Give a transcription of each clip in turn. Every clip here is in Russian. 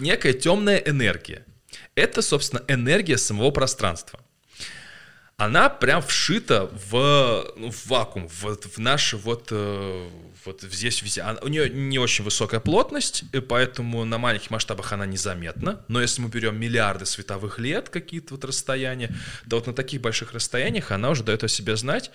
некая темная энергия. Это, собственно, энергия самого пространства. Она прям вшита в, ну, в вакуум, в, в наш вот, э, вот здесь везде. Она, у нее не очень высокая плотность, и поэтому на маленьких масштабах она незаметна. Но если мы берем миллиарды световых лет, какие-то вот расстояния, то вот на таких больших расстояниях она уже дает о себе знать.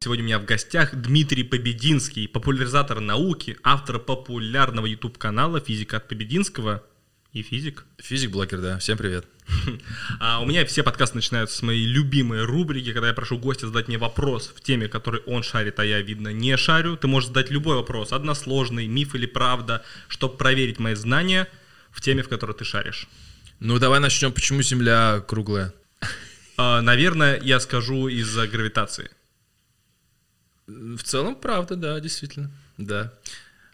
Сегодня у меня в гостях Дмитрий Побединский, популяризатор науки, автор популярного YouTube-канала «Физика от Побединского» и физик. Физик-блогер, да. Всем привет. А у меня все подкасты начинаются с моей любимой рубрики, когда я прошу гостя задать мне вопрос в теме, который он шарит, а я, видно, не шарю. Ты можешь задать любой вопрос, односложный, миф или правда, чтобы проверить мои знания в теме, в которой ты шаришь. Ну, давай начнем. Почему Земля круглая? А, наверное, я скажу из-за гравитации. В целом, правда, да, действительно. Да.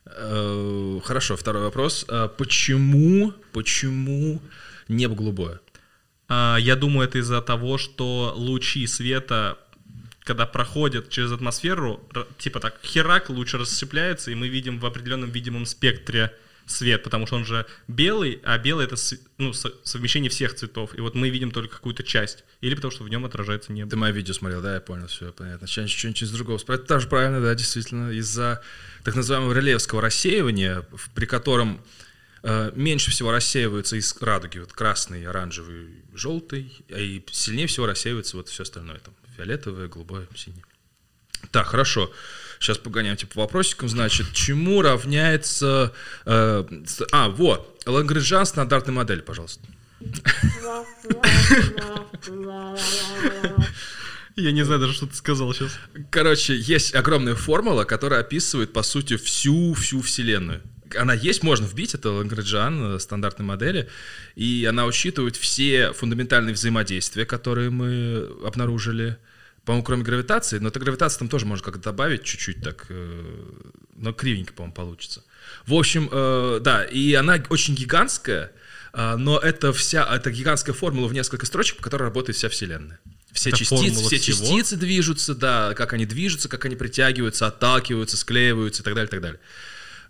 Э, хорошо, второй вопрос. А почему, почему небо голубое? А, я думаю, это из-за того, что лучи света, когда проходят через атмосферу, типа так, херак лучше рассыпляется, и мы видим в определенном видимом спектре свет, потому что он же белый, а белый это ну, совмещение всех цветов. И вот мы видим только какую-то часть. Или потому что в нем отражается небо. Ты мое видео смотрел, да, я понял, все понятно. Что-нибудь из другого. Это тоже правильно, да, действительно. Из-за так называемого релевского рассеивания, при котором э, меньше всего рассеиваются из радуги, вот красный, оранжевый, желтый, а и сильнее всего рассеивается вот все остальное, там, фиолетовое, голубое, синее. Так, хорошо. Сейчас погоняем типа вопросиком. Значит, чему равняется... Э, а, вот. Лагранжан стандартная модель, пожалуйста. Я не знаю даже, что ты сказал сейчас. Короче, есть огромная формула, которая описывает, по сути, всю-всю Вселенную. Она есть, можно вбить, это Лагранжан э, стандартной модели, и она учитывает все фундаментальные взаимодействия, которые мы обнаружили, по-моему, кроме гравитации, но это гравитация там тоже можно как-то добавить чуть-чуть так, э, но кривенько, по-моему, получится. В общем, э, да, и она очень гигантская, э, но это вся, это гигантская формула в несколько строчек, по которой работает вся Вселенная. Все это частицы, все всего? частицы движутся, да, как они движутся, как они притягиваются, отталкиваются, склеиваются и так далее, и так далее.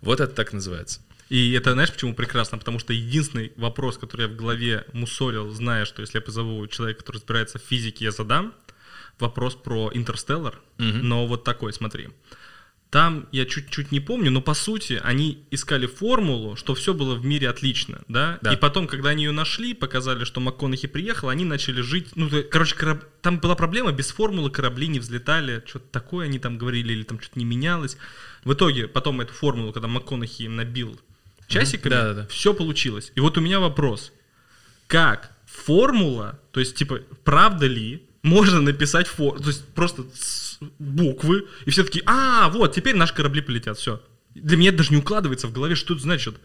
Вот это так называется. И это, знаешь, почему прекрасно? Потому что единственный вопрос, который я в голове мусорил, зная, что если я позову человека, который разбирается в физике, я задам, вопрос про Интерстеллар, угу. но вот такой, смотри. Там я чуть-чуть не помню, но по сути они искали формулу, что все было в мире отлично, да? да. И потом, когда они ее нашли, показали, что МакКонахи приехал, они начали жить. Ну, короче, кораб... там была проблема, без формулы корабли не взлетали, что-то такое они там говорили, или там что-то не менялось. В итоге, потом эту формулу, когда МакКонахи им набил часиками, да, да, да. все получилось. И вот у меня вопрос: как формула, то есть, типа, правда ли, можно написать фор, то есть просто буквы, и все такие, а, вот, теперь наши корабли полетят, все. Для меня это даже не укладывается в голове, что это значит.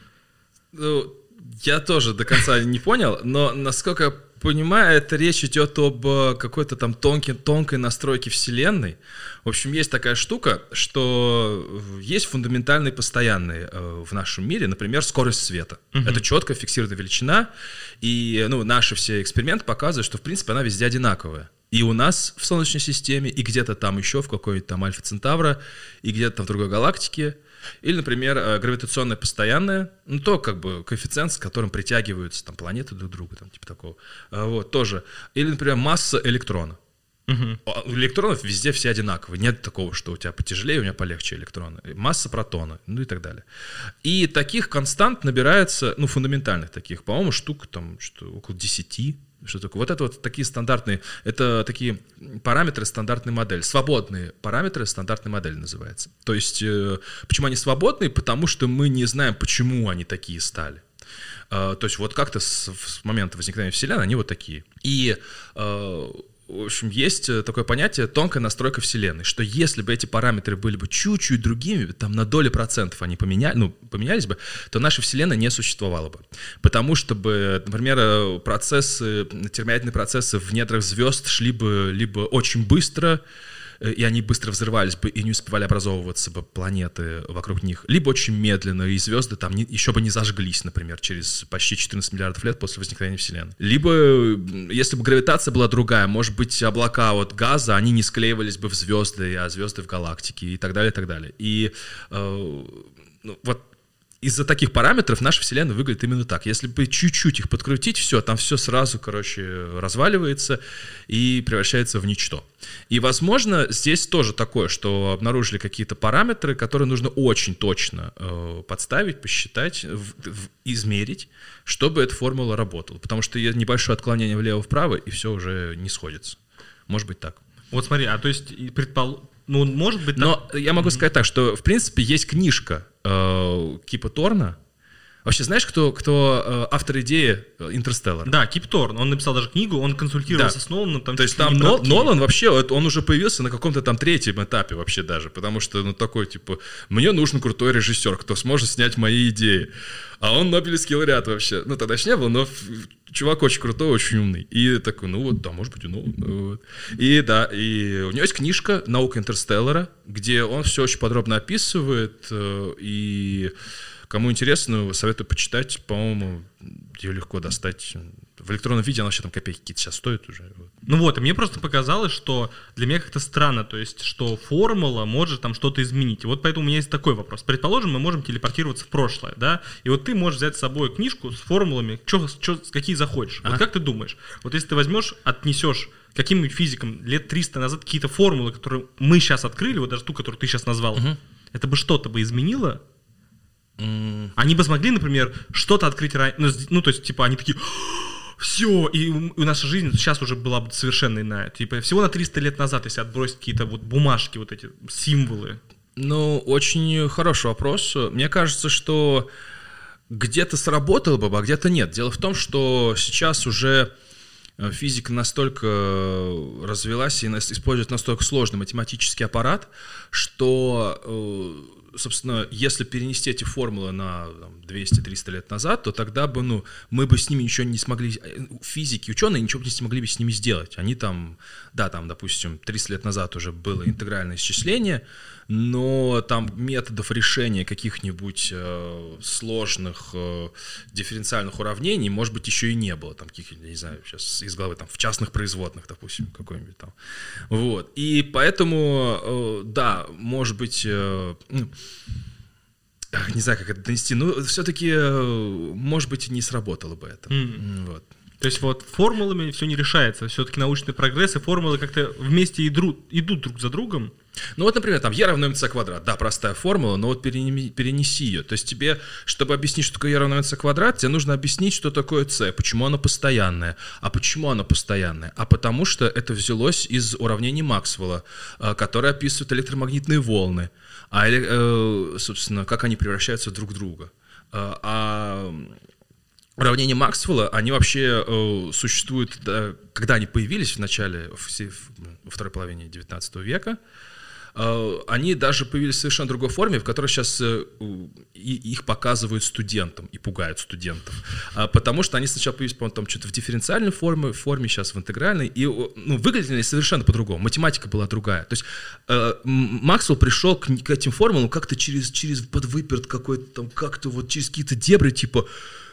Ну, я тоже до конца не понял, но насколько я понимаю, это речь идет об э, какой-то там тонкой, тонкой настройке Вселенной. В общем, есть такая штука, что есть фундаментальные постоянные э, в нашем мире, например, скорость света. Угу. Это четко фиксированная величина, и ну, наши все эксперименты показывают, что в принципе она везде одинаковая. И у нас в Солнечной системе, и где-то там еще, в какой-то там Альфа Центавра, и где-то там в другой галактике. Или, например, э, гравитационная постоянная, ну, то как бы коэффициент, с которым притягиваются там планеты друг к другу, там типа такого. А, вот, тоже. Или, например, масса электрона. Угу. Электронов везде все одинаковые. Нет такого, что у тебя потяжелее, у меня полегче электроны. Масса протона, ну и так далее. И таких констант набирается, ну, фундаментальных таких, по-моему, штук там что, около 10 что такое? Вот это вот такие стандартные, это такие параметры стандартной модели. Свободные параметры стандартной модели называется. То есть, э, почему они свободные? Потому что мы не знаем, почему они такие стали. Э, то есть вот как-то с, с момента возникновения Вселенной они вот такие. И э, в общем, есть э, такое понятие тонкая настройка Вселенной, что если бы эти параметры были бы чуть-чуть другими, там на доли процентов они поменяли, ну, поменялись бы, то наша Вселенная не существовала бы. Потому что бы, например, э, процессы, термоядерные процессы в недрах звезд шли бы либо очень быстро, и они быстро взрывались бы, и не успевали образовываться бы планеты вокруг них, либо очень медленно, и звезды там не, еще бы не зажглись, например, через почти 14 миллиардов лет после возникновения Вселенной. Либо, если бы гравитация была другая, может быть, облака от газа, они не склеивались бы в звезды, а звезды в галактике, и так далее, и так далее. И э, ну, вот из-за таких параметров наша Вселенная выглядит именно так. Если бы чуть-чуть их подкрутить, все, там все сразу, короче, разваливается и превращается в ничто. И, возможно, здесь тоже такое, что обнаружили какие-то параметры, которые нужно очень точно э, подставить, посчитать, в, в, измерить, чтобы эта формула работала. Потому что небольшое отклонение влево-вправо, и все уже не сходится. Может быть так. Вот смотри, а то есть предпол... Ну, может быть... Но так... я могу сказать так, что, в принципе, есть книжка э, Кипа Торна. Вообще, знаешь, кто, кто э, автор идеи Интерстеллар? Да, Кип Торн. Он написал даже книгу, он консультировался да. с Ноланом. Там То есть там Нол, Нолан вообще, он уже появился на каком-то там третьем этапе вообще даже, потому что, ну, такой, типа, мне нужен крутой режиссер, кто сможет снять мои идеи. А он Нобелевский лауреат вообще. Ну, тогда еще не был, но чувак очень крутой, очень умный. И такой, ну вот, да, может быть, и ну. Вот. И да, и у него есть книжка «Наука Интерстеллара», где он все очень подробно описывает, э, и кому интересно, советую почитать, по-моему, ее легко достать в электронном виде она вообще там копейки какие-то сейчас стоит уже. Ну вот, и мне просто показалось, что для меня как-то странно, то есть, что формула может там что-то изменить. И вот поэтому у меня есть такой вопрос. Предположим, мы можем телепортироваться в прошлое, да, и вот ты можешь взять с собой книжку с формулами, чё, чё, какие захочешь. Вот как ты думаешь, вот если ты возьмешь, отнесешь каким-нибудь физикам лет 300 назад какие-то формулы, которые мы сейчас открыли, вот даже ту, которую ты сейчас назвал, угу. это бы что-то бы изменило они бы смогли, например, что-то открыть ранее. Ну, ну, то есть, типа, они такие все, и, и наша жизнь сейчас уже была бы совершенно иная. Типа всего на 300 лет назад, если отбросить какие-то вот бумажки, вот эти символы. Ну, очень хороший вопрос. Мне кажется, что где-то сработало бы, а где-то нет. Дело в том, что сейчас уже э, физика настолько развелась и использует настолько сложный математический аппарат, что э, собственно, если перенести эти формулы на 200-300 лет назад, то тогда бы, ну, мы бы с ними ничего не смогли, э, физики, ученые ничего не смогли бы с ними сделать. Они там, да, там, допустим, 300 лет назад уже было интегральное исчисление, но там методов решения каких-нибудь э, сложных э, дифференциальных уравнений, может быть, еще и не было, там каких, не знаю, сейчас из головы, там, в частных производных, допустим, какой-нибудь там. Вот. И поэтому, э, да, может быть, э, ну, не знаю, как это донести, но все-таки, э, может быть, не сработало бы это. Mm. Вот. То есть вот формулами все не решается. Все-таки научный прогресс и формулы как-то вместе идут, идут друг за другом. Ну вот, например, там e равно mc квадрат. Да, простая формула, но вот перенеси, перенеси ее. То есть тебе, чтобы объяснить, что такое e равно mc квадрат, тебе нужно объяснить, что такое c, почему оно постоянное. А почему оно постоянное? А потому что это взялось из уравнений Максвелла, э, которые описывают электромагнитные волны. А, э, собственно, как они превращаются друг в друга. Э, а уравнения Максвелла, они вообще существуют, да, когда они появились в начале, в, во второй половине 19 века, они даже появились в совершенно другой форме, в которой сейчас э, их показывают студентам и пугают студентов. А, потому что они сначала появились, по-моему, там что-то в дифференциальной форме, форме сейчас в интегральной, и ну, выглядели они совершенно по-другому. Математика была другая. То есть э, Максвелл пришел к, к этим формулам как-то через, через подвыперт какой-то там, как-то вот через какие-то дебри, типа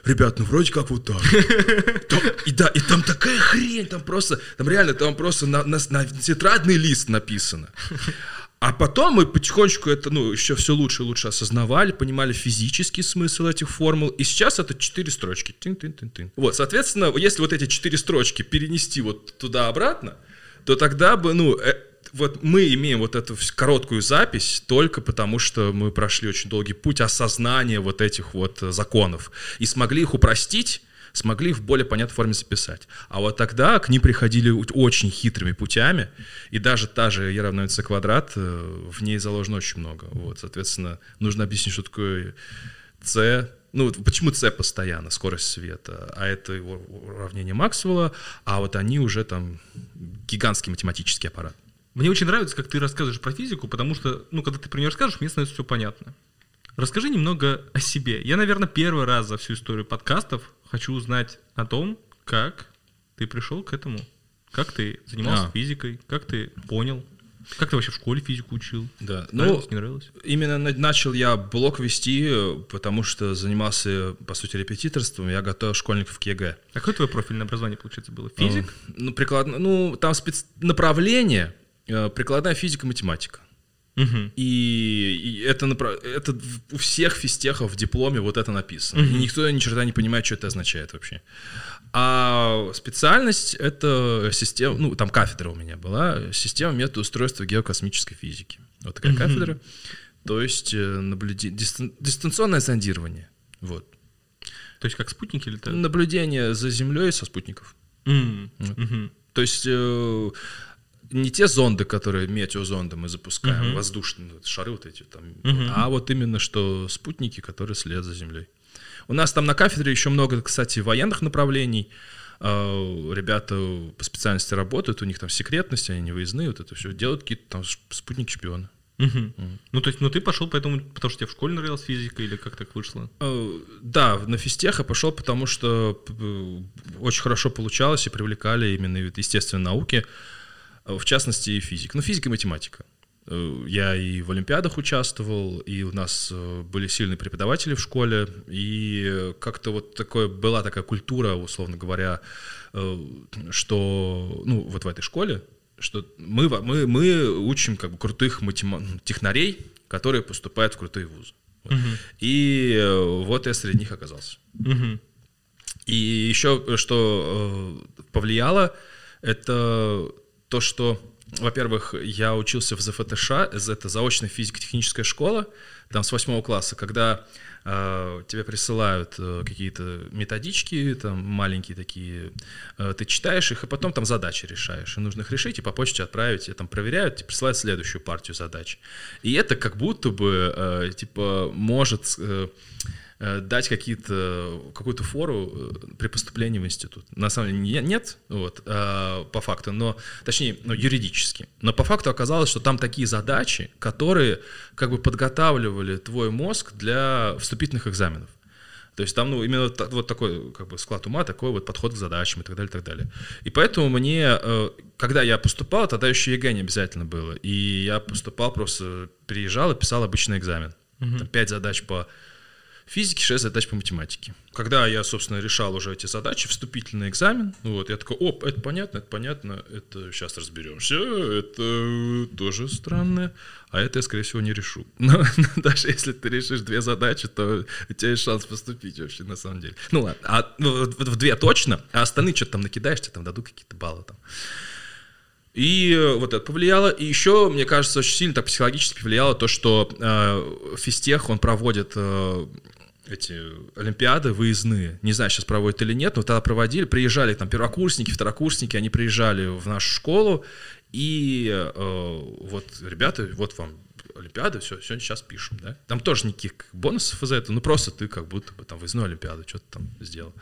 ребят, ну вроде как вот так. Там, и да, и там такая хрень, там просто, там реально, там просто на, на, на тетрадный лист написано. А потом мы потихонечку это, ну, еще все лучше и лучше осознавали, понимали физический смысл этих формул, и сейчас это четыре строчки. Тин-тин-тин-тин. Вот, соответственно, если вот эти четыре строчки перенести вот туда-обратно, то тогда бы, ну, э, вот мы имеем вот эту короткую запись только потому, что мы прошли очень долгий путь осознания вот этих вот э, законов и смогли их упростить, смогли в более понятной форме записать. А вот тогда к ним приходили очень хитрыми путями, и даже та же e равно mc квадрат, э, в ней заложено очень много. Вот, соответственно, нужно объяснить, что такое c, ну, почему c постоянно, скорость света, а это его уравнение Максвелла, а вот они уже там гигантский математический аппарат. Мне очень нравится, как ты рассказываешь про физику, потому что, ну, когда ты про нее расскажешь, мне становится все понятно. Расскажи немного о себе. Я, наверное, первый раз за всю историю подкастов хочу узнать о том, как ты пришел к этому. Как ты занимался а. физикой, как ты понял. Как ты вообще в школе физику учил? Да. Нравилось, Ну, не нравилось? именно на- начал я блок вести, э, потому что занимался, по сути, репетиторством. Я готовил школьников к ЕГЭ. А какое твое профильное образование, получается, было? Физик? Э, Ну, прикладно, ну, там спец... направление э, прикладная физика, математика. Мгм. И, и это, это у всех физтехов в дипломе вот это написано. И никто ни черта не понимает, что это означает вообще. А специальность — это система, ну, там кафедра у меня была, система метода устройства геокосмической физики. Вот такая кафедра. То есть э, наблюде- дистан- дистанционное зондирование. Вот. То есть как спутники летают? Наблюдение за Землей со спутников. М, мгм. То есть э, не те зонды, которые метеозонды мы запускаем, Мгм. воздушные шары вот эти там, Мгм. а вот именно что спутники, которые следят за Землей. У нас там на кафедре еще много, кстати, военных направлений. Э, Ребята по специальности работают, у них там секретность, они не выездные, вот это все делают какие-то там ш- спутники-шпионы. Мгм. Ну, то есть, ну ты пошел поэтому, потому что тебе в школе нравилась физика или как так вышло? Э, Да, на физтех я пошел, потому что очень хорошо получалось и привлекали именно вот естественные науки, в частности и физик. Ну, физика и математика. Э, Я и в Олимпиадах участвовал, и у нас э, были сильные преподаватели в школе, и э, как-то вот такое, была такая культура, условно говоря, что, ну, вот в этой школе, что мы, мы, мы учим как бы крутых матема- технарей, которые поступают в крутые вузы. Вот. И э, вот я среди них оказался. Мгм. И еще что повлияло, это то, что, во-первых, я учился в ЗФТШ, это заочная физико-техническая школа, там с восьмого класса, когда э, тебе присылают э, какие-то методички, там маленькие такие, э, ты читаешь их, и потом там задачи решаешь, и нужно их решить, и по почте отправить, и там проверяют, и присылают следующую партию задач. И это как будто бы, э, типа, может... э, дать какие-то, какую-то фору э, при поступлении в институт. На самом деле не- нет, вот, э, по факту, но, точнее, ну, юридически. Но по факту оказалось, что там такие задачи, которые как бы подготавливали твой мозг для вступительных экзаменов. То есть там, ну, именно вот такой как бы склад ума, такой вот подход к задачам и так далее, и так далее. И поэтому мне, э, когда я поступал, тогда еще ЕГЭ не обязательно было. И я поступал, просто приезжал и писал обычный экзамен. Там пять задач по физике, 6 задач по математике. Когда я, собственно, решал уже эти задачи, вступительный экзамен, вот, я такой, оп, это понятно, это понятно, это сейчас разберемся, это тоже странно, а это я, скорее всего, не решу. Но даже если ты решишь две задачи, то у тебя есть шанс поступить вообще, на самом деле. Ну ладно, а ну, вот в две точно, а остальные что-то там накидаешь, тебе там дадут какие-то баллы там. И вот это повлияло. И еще, мне кажется, очень сильно так психологически повлияло то, что э, физтех, он проводит э, эти олимпиады выездные. Не знаю, сейчас проводят или нет, но тогда проводили. Приезжали там первокурсники, второкурсники, они приезжали в нашу школу. И э, вот, ребята, вот вам Олимпиада, все, сегодня сейчас пишем, да. Там тоже никаких бонусов из-за этого, ну просто ты как будто бы там выездную Олимпиаду что-то там сделал.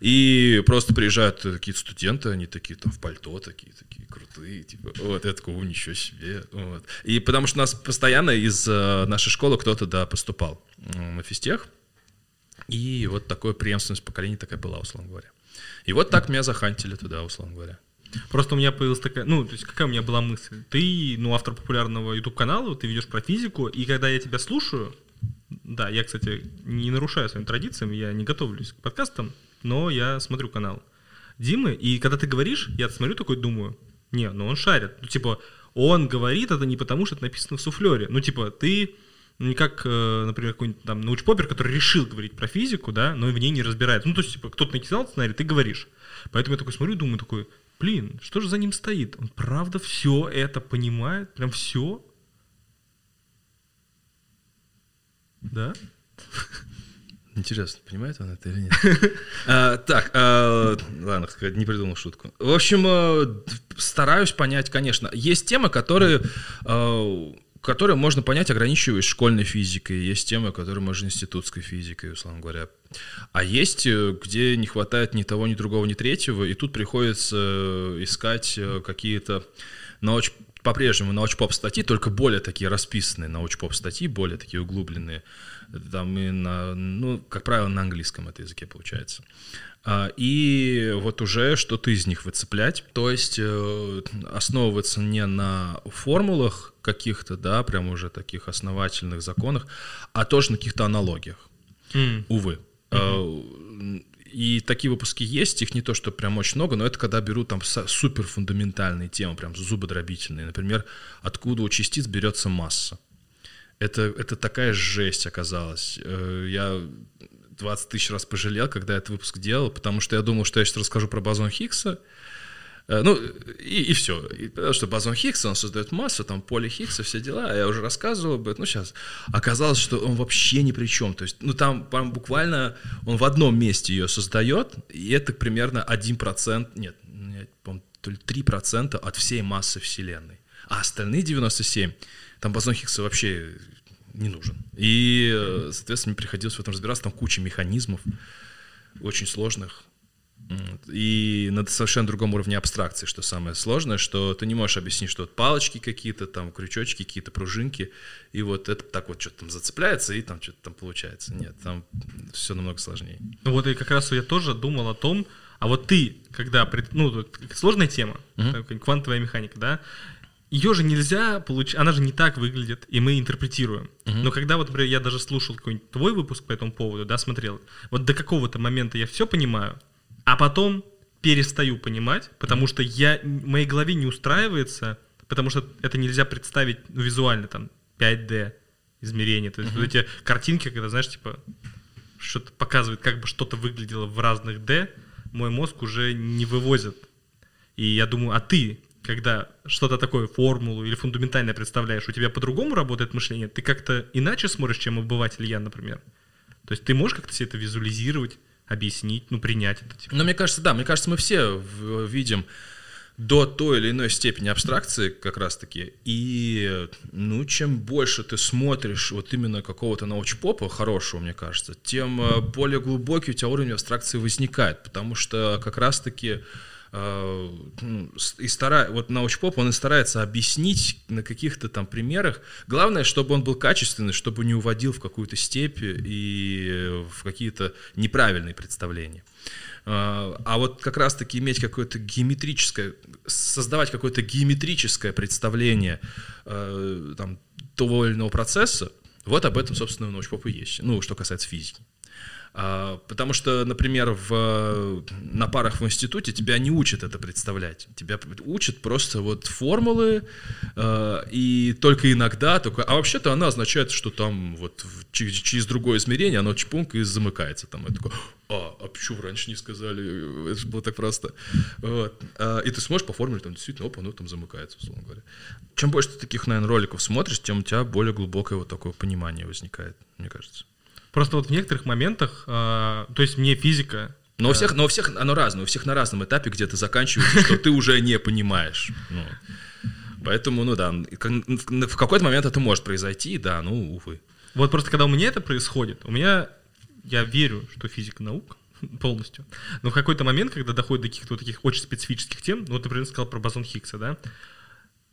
И просто приезжают какие-то студенты, они такие там в пальто, такие, такие крутые, типа, вот, я такой, «О, ничего себе, вот. И потому что у нас постоянно из э, нашей школы кто-то, да, поступал на физтех, и вот такое преемственность поколений такая была, условно говоря. И вот так меня захантили туда, условно говоря. Просто у меня появилась такая, ну, то есть какая у меня была мысль? Ты, ну, автор популярного YouTube-канала, ты ведешь про физику, и когда я тебя слушаю, да, я, кстати, не нарушаю своим традициям, я не готовлюсь к подкастам, но я смотрю канал Димы, и когда ты говоришь, я смотрю такой, думаю, не, ну он шарит. Ну, типа, он говорит это не потому, что это написано в суфлере. Ну, типа, ты не как, э, например, какой-нибудь там научпопер, который решил говорить про физику, да, но в ней не разбирается. Ну, то есть, типа, кто-то написал сценарий, ты говоришь. Поэтому я такой смотрю, думаю, такой, блин, что же за ним стоит? Он правда все это понимает? Прям все? Да? Интересно, понимает он это или нет? А, Так, а, ладно, не придумал шутку. В общем, э, стараюсь понять, конечно. Есть темы, которые э, которые можно понять, ограничиваясь школьной физикой. Есть темы, которые можно институтской физикой, условно говоря. А есть, э, где не хватает ни того, ни другого, ни третьего, и тут приходится э, искать э, какие-то науч- по-прежнему научпоп статьи, только более такие расписанные научпоп статьи, более такие углубленные. Там и на, ну, как правило, на английском это языке получается. А, и вот уже что-то из них выцеплять, то есть э, основываться не на формулах каких-то, да, прям уже таких основательных законах, а тоже на каких-то аналогиях. Mm. Увы. Mm-hmm. И такие выпуски есть, их не то, что прям очень много, но это когда берут там супер фундаментальные темы, прям зубодробительные. Например, откуда у частиц берется масса. Это, это такая жесть оказалась. Э, я 20 тысяч раз пожалел, когда этот выпуск делал, потому что я думал, что я сейчас расскажу про бозон Хиггса, Э, ну, и, и все. И, потому что бозон Хиггса, он создает массу, там поле Хиггса, все дела. Я уже рассказывал об этом. Ну, сейчас. Оказалось, что он вообще ни при чем. То есть, ну, там, там буквально он в одном месте ее создает, и это примерно 1%, нет, нет по то ли 3% от всей массы Вселенной. А остальные 97, там бозон Хиггса вообще не нужен. И, э, соответственно, мне приходилось в этом разбираться. Там куча механизмов очень сложных. И на совершенно другом уровне абстракции, что самое сложное, что ты не можешь объяснить, что вот палочки какие-то, там крючочки, какие-то пружинки, и вот это так вот что-то там зацепляется, и там что-то там получается. Нет, там все намного сложнее. Ну вот и как раз я тоже думал о том, а вот ты, когда, ну, сложная тема, uh-huh. квантовая механика, да, ее же нельзя получить, она же не так выглядит, и мы интерпретируем. Uh-huh. Но когда вот, например, я даже слушал какой-нибудь твой выпуск по этому поводу, да, смотрел, вот до какого-то момента я все понимаю, а потом перестаю понимать, потому что я, в моей голове не устраивается, потому что это нельзя представить ну, визуально, там, 5D измерения. То есть uh-huh. вот эти картинки, когда, знаешь, типа, что-то показывает, как бы что-то выглядело в разных D, мой мозг уже не вывозит. И я думаю, а ты, когда что-то такое, формулу или фундаментальное представляешь, у тебя по-другому работает мышление, ты как-то иначе смотришь, чем обыватель я, например. То есть ты можешь как-то себе это визуализировать, объяснить, ну, принять это. Типа. Ну, мне кажется, да, мне кажется, мы все видим до той или иной степени абстракции как раз-таки. И, ну, чем больше ты смотришь вот именно какого-то научпопа хорошего, мне кажется, тем э, более глубокий у тебя уровень абстракции возникает, потому что как раз-таки и старается, вот научпоп, он и старается объяснить на каких-то там примерах. Главное, чтобы он был качественный, чтобы не уводил в какую-то степь и в какие-то неправильные представления. Э, а вот как раз-таки иметь какое-то геометрическое, создавать какое-то геометрическое представление э, там, того или иного процесса, вот об этом, собственно, у научпопа есть. Ну, что касается физики. А, потому что, например, в, на парах в институте тебя не учат это представлять. Тебя учат просто вот формулы, э, и только иногда, только, а вообще-то она означает, что там вот через, через другое измерение оно чпунк и замыкается. Там, я такой, а, а почему раньше не сказали? Это же было так просто. Вот. А, и ты сможешь по формуле, там действительно, оп, оно там замыкается, условно говоря. Чем больше ты таких, наверное, роликов смотришь, тем у тебя более глубокое вот такое понимание возникает, мне кажется. Просто вот в некоторых моментах, э, то есть мне физика... Но у всех, но у всех оно разное, у всех на разном этапе где-то заканчивается, что ты уже не понимаешь. Ну, поэтому, ну да, в какой-то момент это может произойти, да, ну, увы. Вот просто когда у меня это происходит, у меня, я верю, что физика наука, полностью. Но в какой-то момент, когда доходит до каких-то вот таких очень специфических тем, ну, вот, например, сказал про бозон Хиггса, да,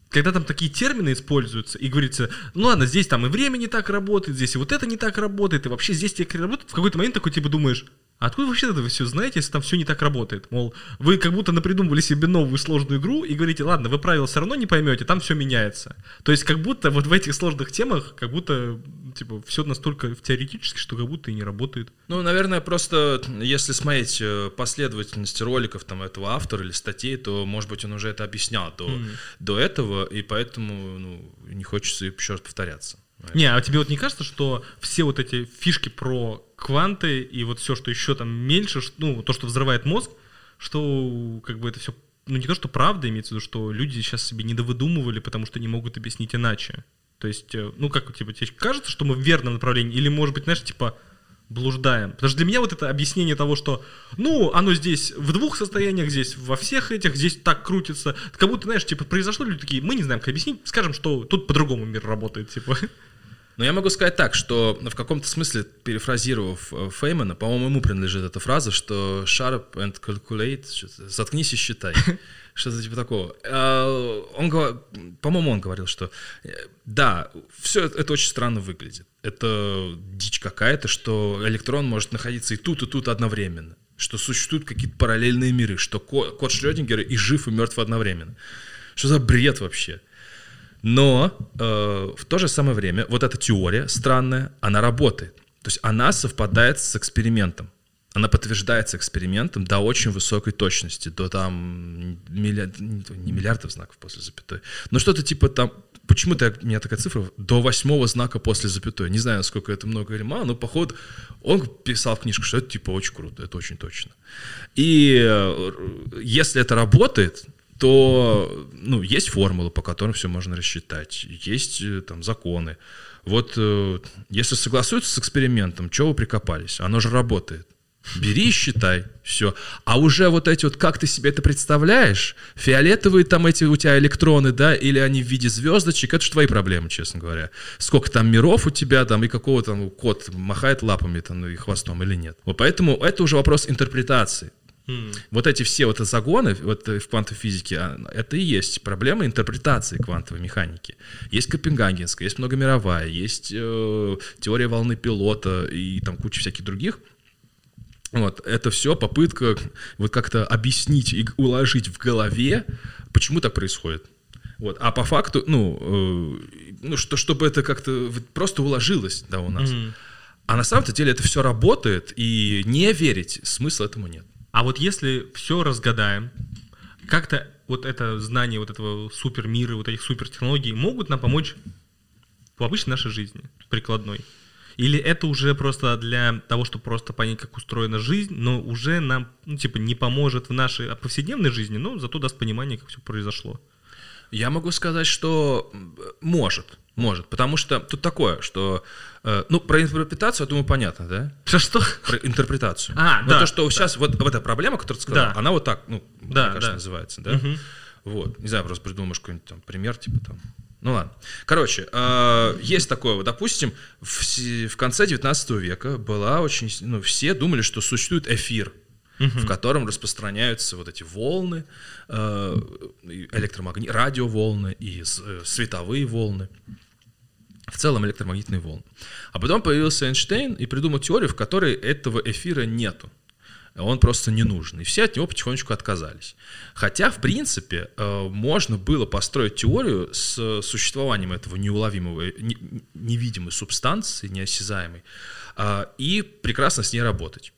когда там такие термины используются, и говорится, ну ладно, здесь там и время не так работает, здесь и вот это не так работает, и вообще здесь тебе работает, в какой-то момент такой типа думаешь, а откуда вообще это вы все знаете, если там все не так работает? Мол, вы как будто напридумывали себе новую сложную игру и говорите, ладно, вы правила все равно не поймете, там все меняется. То есть как будто вот в этих сложных темах, как будто типа все настолько теоретически, что как будто и не работает. Ну, наверное, просто если смотреть э, последовательность роликов там этого автора или статей, то, может быть, он уже это объяснял до, mm. до этого, и поэтому ну, не хочется еще раз повторяться. Не, а тебе вот не кажется, что все вот эти фишки про кванты и вот все, что еще там меньше, ну, то, что взрывает мозг, что как бы это все, ну, не то, что правда имеется в виду, что люди сейчас себе не довыдумывали, потому что не могут объяснить иначе. То есть, э, ну, как типа, тебе кажется, что мы в верном направлении, или, может быть, знаешь, типа, блуждаем. Потому что для меня вот это объяснение того, что, ну, оно здесь в двух состояниях, здесь во всех этих, здесь так крутится, как будто, знаешь, типа, произошло люди такие, мы не знаем, как объяснить, скажем, что тут по-другому мир работает, типа. Но я могу сказать так, что в каком-то смысле, перефразировав э, Феймана, по-моему, ему принадлежит эта фраза, что «shut up and calculate», «заткнись и считай». Что-то типа такого. А, он, по-моему, он говорил, что э, да, все это очень странно выглядит. Это дичь какая-то, что электрон может находиться и тут, и тут одновременно. Что существуют какие-то параллельные миры, что кот Шрёдингера и жив, и мертв одновременно. Что за бред вообще? Но э, в то же самое время вот эта теория странная, она работает. То есть она совпадает с экспериментом. Она подтверждается экспериментом до очень высокой точности, до там миллиард, не миллиардов знаков после запятой, но что-то типа там, почему-то у меня такая цифра, до восьмого знака после запятой. Не знаю, насколько это много или мало, но походу он писал в книжку, что это типа очень круто, это очень точно. И э, если это работает, то ну, есть формулы, по которым все можно рассчитать, есть э, там законы. Вот э, если согласуются с экспериментом, чего вы прикопались? Оно же работает. Бери считай, все. А уже вот эти вот, как ты себе это представляешь, фиолетовые там эти у тебя электроны, да, или они в виде звездочек, это же твои проблемы, честно говоря. Сколько там миров у тебя там, и какого там кот махает лапами там и хвостом или нет. Вот поэтому это уже вопрос интерпретации. Mm. Вот эти все вот загоны вот в квантовой физике, а, это и есть проблема интерпретации квантовой механики. Есть Копенгагенская, есть многомировая, есть э, теория волны пилота и там куча всяких других. Вот, это все попытка вот как-то объяснить и уложить в голове, почему так происходит. Вот. А по факту, ну, э, ну что, чтобы это как-то просто уложилось да, у нас. Mm-hmm. А на самом деле это все работает, и не верить смысла этому нет. А вот если все разгадаем, как-то вот это знание вот этого супер мира, вот этих супер технологий могут нам помочь в обычной нашей жизни, прикладной? Или это уже просто для того, чтобы просто понять, как устроена жизнь, но уже нам, ну, типа, не поможет в нашей повседневной жизни, но зато даст понимание, как все произошло? Я могу сказать, что может. Может, потому что тут такое, что, э, ну, про интерпретацию, я думаю, понятно, да? Про что? Про интерпретацию. А, вот да. то, что да. сейчас, вот, вот эта проблема, которую ты сказал, Да. она вот так, ну, Да, мне кажется, да. называется, да? Мгм. Вот, не знаю, просто придумаешь какой-нибудь там пример, типа там. Ну ладно. Короче, э, есть такое, вот, допустим, в, в конце 19 века была очень, ну, все думали, что существует эфир, в котором распространяются вот эти волны, э, электромагни... радиоволны и э, световые волны. В целом электромагнитные волны. А потом появился Эйнштейн и придумал теорию, в которой этого эфира нету. Он просто не нужен. И все от него потихонечку отказались. Хотя, в принципе, э, можно было построить теорию с существованием этого неуловимого, не- невидимой субстанции, неосязаемой, э, и прекрасно с ней работать.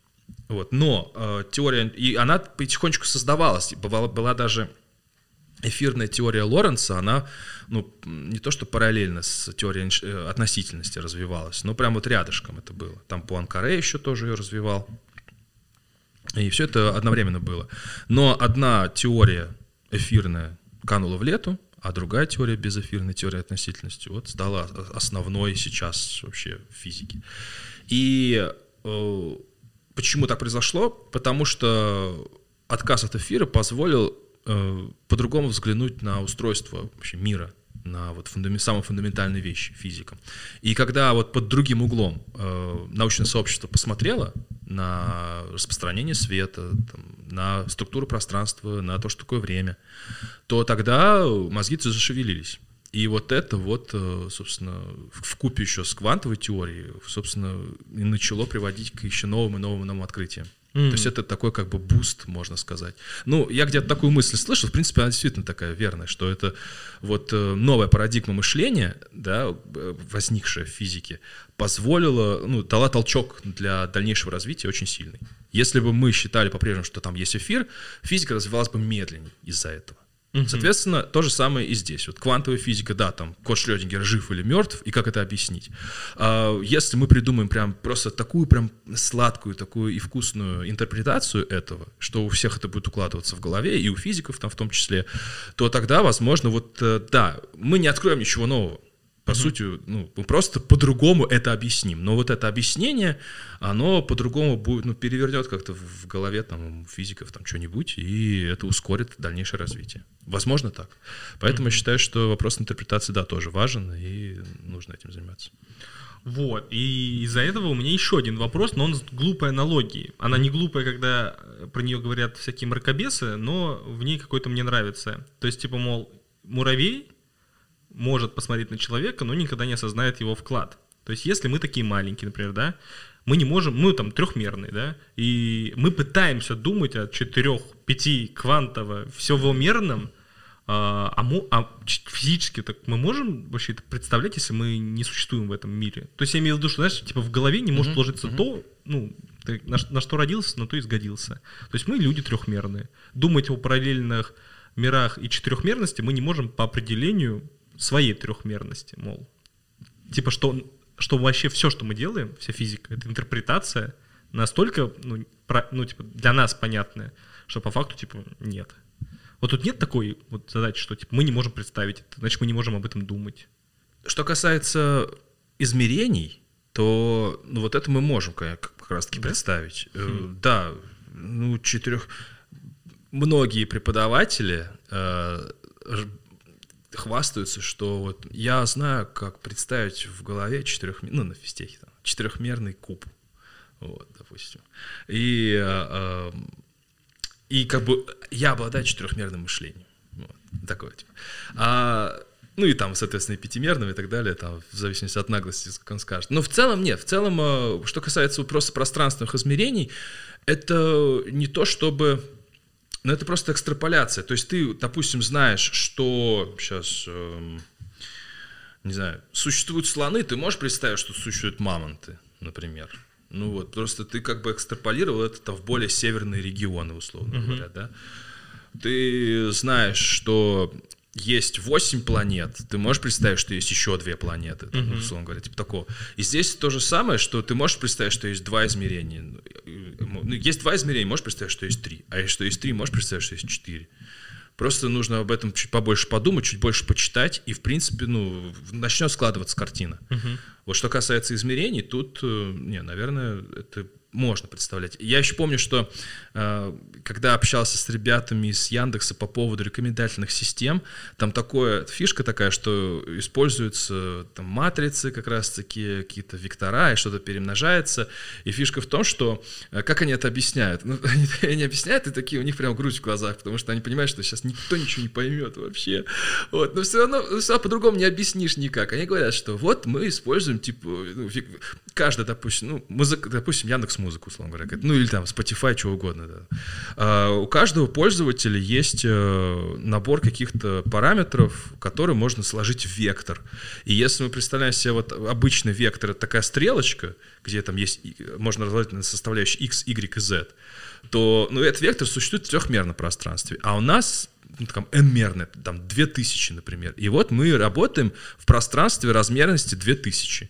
Вот. Но э, теория, и она потихонечку создавалась. Бывала, была даже эфирная теория Лоренца, она, ну, не то что параллельно с теорией э, относительности развивалась, но прям вот рядышком это было. Там Пуанкаре еще тоже ее развивал. И все это одновременно было. Но одна теория эфирная канула в лету, а другая теория безэфирная, теория относительности, вот стала основной сейчас вообще в физике. И э, почему так произошло? Потому что отказ от эфира позволил э, по-другому взглянуть на устройство вообще мира, на вот фундаме- самые фундаментальные вещи физика. И когда вот под другим углом э, научное сообщество посмотрело на распространение света, там, на структуру пространства, на то, что такое время, то тогда мозги зашевелились. И вот это вот, э, собственно, в купе еще с квантовой теорией, собственно, и начало приводить к еще новым и новым и новым открытиям. То есть это такой как бы boost, можно сказать. Ну, я где-то такую мысль слышал, в принципе, она действительно такая верная, что это вот э, новая парадигма мышления, да, э, возникшая в физике, позволила, ну, дала толчок для дальнейшего развития очень сильный. Если бы мы считали по-прежнему, что там есть эфир, физика развивалась бы медленнее из-за этого. Соответственно, то же самое и здесь. Вот квантовая физика, да, там кот Шрёдингера жив или мертв, и как это объяснить? А, Если мы придумаем прям просто такую прям сладкую, такую и вкусную интерпретацию этого, что у всех это будет укладываться в голове, и у физиков там в том числе, то тогда, возможно, вот, э, да, мы не откроем ничего нового, По mm-hmm. сути, ну, мы просто по-другому это объясним. Но вот это объяснение, оно по-другому будет, ну, перевернет как-то в голове там физиков там что-нибудь, и это ускорит дальнейшее развитие. Возможно так. Поэтому mm-hmm. я считаю, что вопрос интерпретации, да, тоже важен, и нужно этим заниматься. Вот, и из-за этого у меня еще один вопрос, но он с глупой аналогией. Она не глупая, когда про нее говорят всякие мракобесы, но в ней какой-то мне нравится. То есть, типа, мол, муравей может посмотреть на человека, но никогда не осознает его вклад. То есть, если мы такие маленькие, например, да, мы не можем, мы там трехмерные, да, и мы пытаемся думать о четырех, пяти квантово всевомерном, а, а, а физически так мы можем вообще это представлять, если мы не существуем в этом мире? То есть я имею в виду, что, знаешь, типа в голове не может ложиться mm-hmm. то, ну, ты на, на что родился, на то и сгодился. То есть мы люди трехмерные. Думать о параллельных мирах и четырехмерности мы не можем по определению своей трехмерности, мол. Типа, что, что вообще все, что мы делаем, вся физика, это интерпретация настолько, ну, про, ну, типа, для нас понятная, что по факту, типа, нет. Вот тут нет такой вот задачи, что типа, мы не можем представить это, значит, мы не можем об этом думать. Что касается измерений, то ну, вот это мы можем как, как раз-таки да? представить. Хм. Да, ну, четырех... Многие преподаватели э, хвастаются, что вот я знаю, как представить в голове четырех... Ну, на физтехе, там, четырехмерный куб. Вот, допустим. И э, и как бы я обладаю четырехмерным мышлением. Вот, такое типа. А, ну и там, соответственно, и пятимерным и так далее, там, в зависимости от наглости, как он скажет. Но в целом нет. В целом, а, что касается просто пространственных измерений, это не то, чтобы... Ну, это просто экстраполяция. То есть ты, допустим, знаешь, что сейчас... Эм, не знаю, существуют слоны, ты можешь представить, что существуют мамонты, например. Ну вот, просто ты как бы экстраполировал это в более северные регионы, условно uh-huh. говоря, да. Ты знаешь, что есть 8 планет, ты можешь представить, что есть еще две планеты, там, uh-huh. условно говоря, типа такого. И здесь то же самое, что ты можешь представить, что есть два измерения. Ну, есть два измерения, можешь представить, что есть три. А что есть три, можешь представить, что есть четыре. Просто нужно об этом чуть побольше подумать, чуть больше почитать, и, в принципе, ну, начнет складываться картина. Uh-huh. Вот что касается измерений, тут, э, не, наверное, это можно представлять. Я еще помню, что э, когда общался с ребятами из Яндекса по поводу рекомендательных систем, там такое фишка такая, что используются там матрицы, как раз-таки какие-то вектора, и что-то перемножается. И фишка в том, что э, как они это объясняют? Ну, они, они объясняют, и такие у них прям грудь в глазах, потому что они понимают, что сейчас никто ничего не поймет вообще. Вот, но все равно, все равно по-другому не объяснишь никак. Они говорят, что вот мы используем, типа, ну, каждый, допустим, ну, музыка, допустим, Яндекс музыку, условно говоря, ну или там Spotify, чего угодно. Да. А у каждого пользователя есть э, набор каких-то параметров, которые можно сложить в вектор. И если мы представляем себе вот обычный вектор, это такая стрелочка, где там есть, можно разложить на составляющие x, y и z, то ну, этот вектор существует в трехмерном пространстве. А у нас ну, там, n-мерное, там 2000, например. И вот мы работаем в пространстве размерности 2000.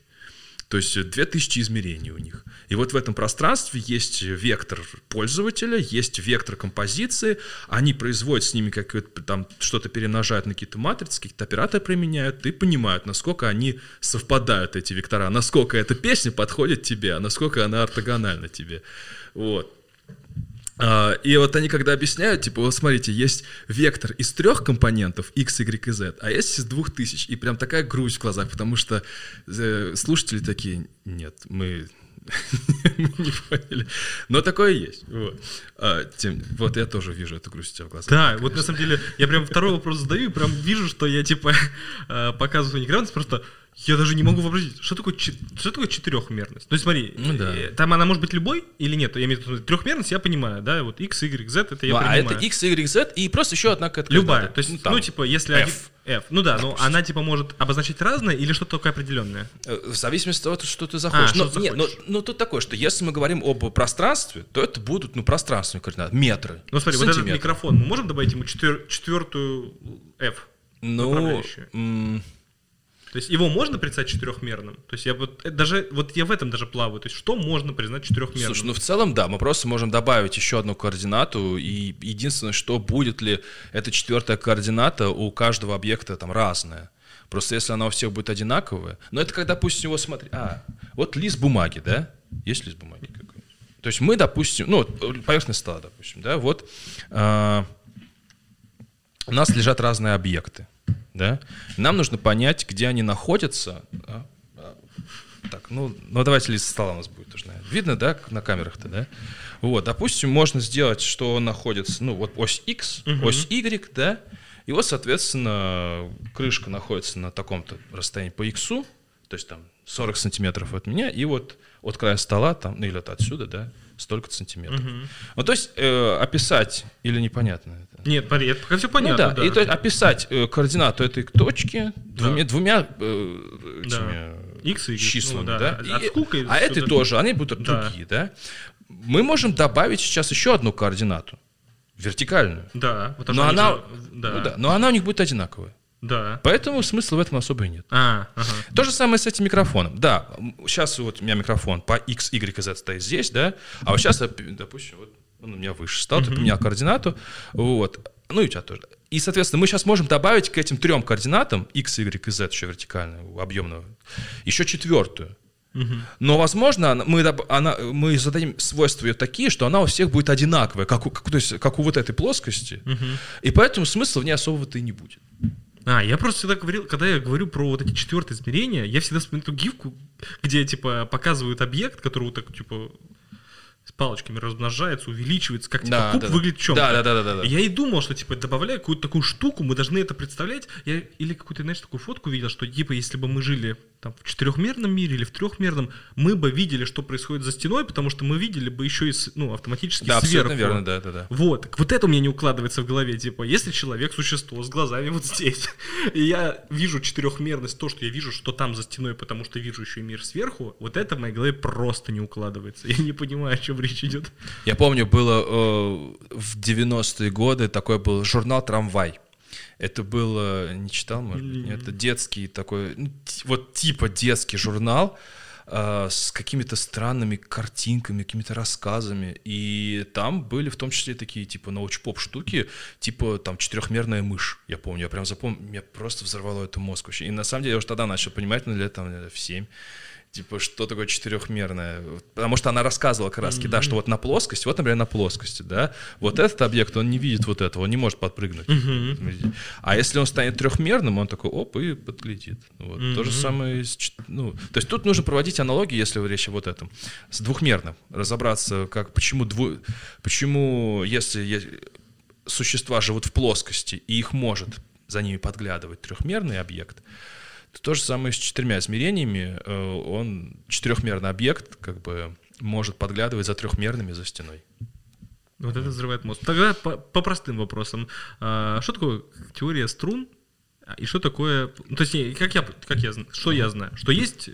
То есть 2000 измерений у них. И вот в этом пространстве есть вектор пользователя, есть вектор композиции, они производят с ними какое-то там что-то перемножают на какие-то матрицы, какие-то операторы применяют и понимают, насколько они совпадают, эти вектора, насколько эта песня подходит тебе, а насколько она ортогональна тебе. Вот. А, и вот они когда объясняют, типа, вот смотрите, есть вектор из трех компонентов x, y и z, а есть из двух тысяч. И прям такая грусть в глазах, потому что э, слушатели такие, нет, мы не поняли. Но такое есть. Вот. А, тем, вот я тоже вижу эту грусть у тебя в глазах. Да, конечно. вот на самом деле я прям второй вопрос задаю и прям вижу, что я типа э, показываю неграмотность, просто я даже не могу вообразить, что такое, что такое четырехмерность. То есть смотри, ну, да. Э, там она может быть любой или нет? Я имею в виду трехмерность, я понимаю, да, вот x, y, z, это я ну, понимаю. А это x, y, z и просто еще одна какая-то Любая, то есть, ну, там, ну типа, если... F. Один, F. Ну да, но она типа может обозначать разное или что-то такое определенное? Э, в зависимости от того, что ты захочешь. А, но, что нет, но, но тут такое, что если мы говорим об пространстве, то это будут ну, пространственные координаты, метры. Ну смотри, вот этот микрофон, мы можем добавить ему четвер, четвертую F? Ну, то есть его можно представить четырехмерным? То есть я вот э, даже вот я в этом даже плаваю. То есть что можно признать четырехмерным? Слушай, ну в целом да, мы просто можем добавить еще одну координату, и единственное, что будет ли эта четвертая координата у каждого объекта там разная. Просто если она у всех будет одинаковая, но это когда, допустим, его смотри, а, вот лист бумаги, да? Есть лист бумаги какой-нибудь? То есть мы, допустим, ну, поверхность стола, допустим, да, вот э, у нас лежат разные объекты, да? Нам нужно понять, где они находятся. А, а, так, ну, ну давайте лист стола у нас будет уже, наверное. Видно, да, на камерах-то, да? Вот, допустим, можно сделать, что он находится, ну, вот ось X, угу. ось Y, да, и вот, соответственно, крышка находится на таком-то расстоянии по X, то есть там 40 сантиметров от меня, и вот от края стола, там, ну или от отсюда, да, столько сантиметров. Угу. Ну, то есть э, описать или непонятно это? Нет, это пока все понятно. Ну, да. да, и то есть описать э, координату этой точки да. двумя, двумя э, этими да. X и числами, ну, да. да? От скука, а эти тоже, они будут да. другие, да? Мы можем добавить сейчас еще одну координату, вертикальную. Да, но она, же, да. Ну, да, но она у них будет одинаковая. Да. Поэтому смысла в этом особо и нет. А, ага. То же самое с этим микрофоном. Да, сейчас вот у меня микрофон по X, Y, Z стоит здесь, да, а вот сейчас, допустим, вот он у меня выше стал, ты поменял координату, вот, ну и у тебя тоже. И, соответственно, мы сейчас можем добавить к этим трем координатам, X, Y и Z, еще вертикальную, объемную, еще четвертую. Но, возможно, мы, она, мы зададим свойства ее такие, что она у всех будет одинаковая, как у, как, то есть, как у вот этой плоскости. И поэтому смысла в ней особого-то и не будет. А, я просто всегда говорил, когда я говорю про вот эти четвертые измерения, я всегда вспоминаю эту гифку, где, типа, показывают объект, который вот так, типа, с палочками размножается, увеличивается, как типа да, куб да, выглядит в чем да, да, да, да, да. Я и думал, что типа добавляя какую-то такую штуку, мы должны это представлять. Я или какую-то, знаешь, такую фотку видел, что типа если бы мы жили там, в четырехмерном мире или в трехмерном, мы бы видели, что происходит за стеной, потому что мы видели бы еще и ну, автоматически да, сверху. верно, да, да, да. Вот, вот это у меня не укладывается в голове, типа, если человек существо с глазами вот здесь, и я вижу четырехмерность, то, что я вижу, что там за стеной, потому что вижу еще и мир сверху, вот это в моей голове просто не укладывается. Я не понимаю, о чем речь идет. Я помню, было э, в 90-е годы такой был журнал «Трамвай». Это было, не читал, может быть, это детский такой, ну, вот типа детский журнал э, с какими-то странными картинками, какими-то рассказами. И там были в том числе такие типа научпоп штуки, типа там четырехмерная мышь. Я помню, я прям запомнил, меня просто взорвало это мозг вообще. И на самом деле я уже тогда начал понимать, ну, лет там в 7 типа, что такое четырехмерное. Потому что она рассказывала как раз, mm-hmm. да, что вот на плоскости, вот, например, на плоскости, да, вот этот объект, он не видит вот этого, он не может подпрыгнуть. Mm-hmm. А если он станет трехмерным, он такой, оп, и подлетит. Вот. Mm-hmm. То же самое, ну, то есть тут нужно проводить аналогии, если речь о вот этом, с двухмерным, разобраться, как, почему, дву, почему если существа живут в плоскости, и их может за ними подглядывать трехмерный объект, то же самое с четырьмя измерениями. Э, он четырехмерный объект, как бы может подглядывать за трехмерными за стеной. Вот это взрывает мозг. Тогда по, по простым вопросам. А, что такое теория струн? И что такое... Ну, то есть, как я, как я, что я знаю? Что есть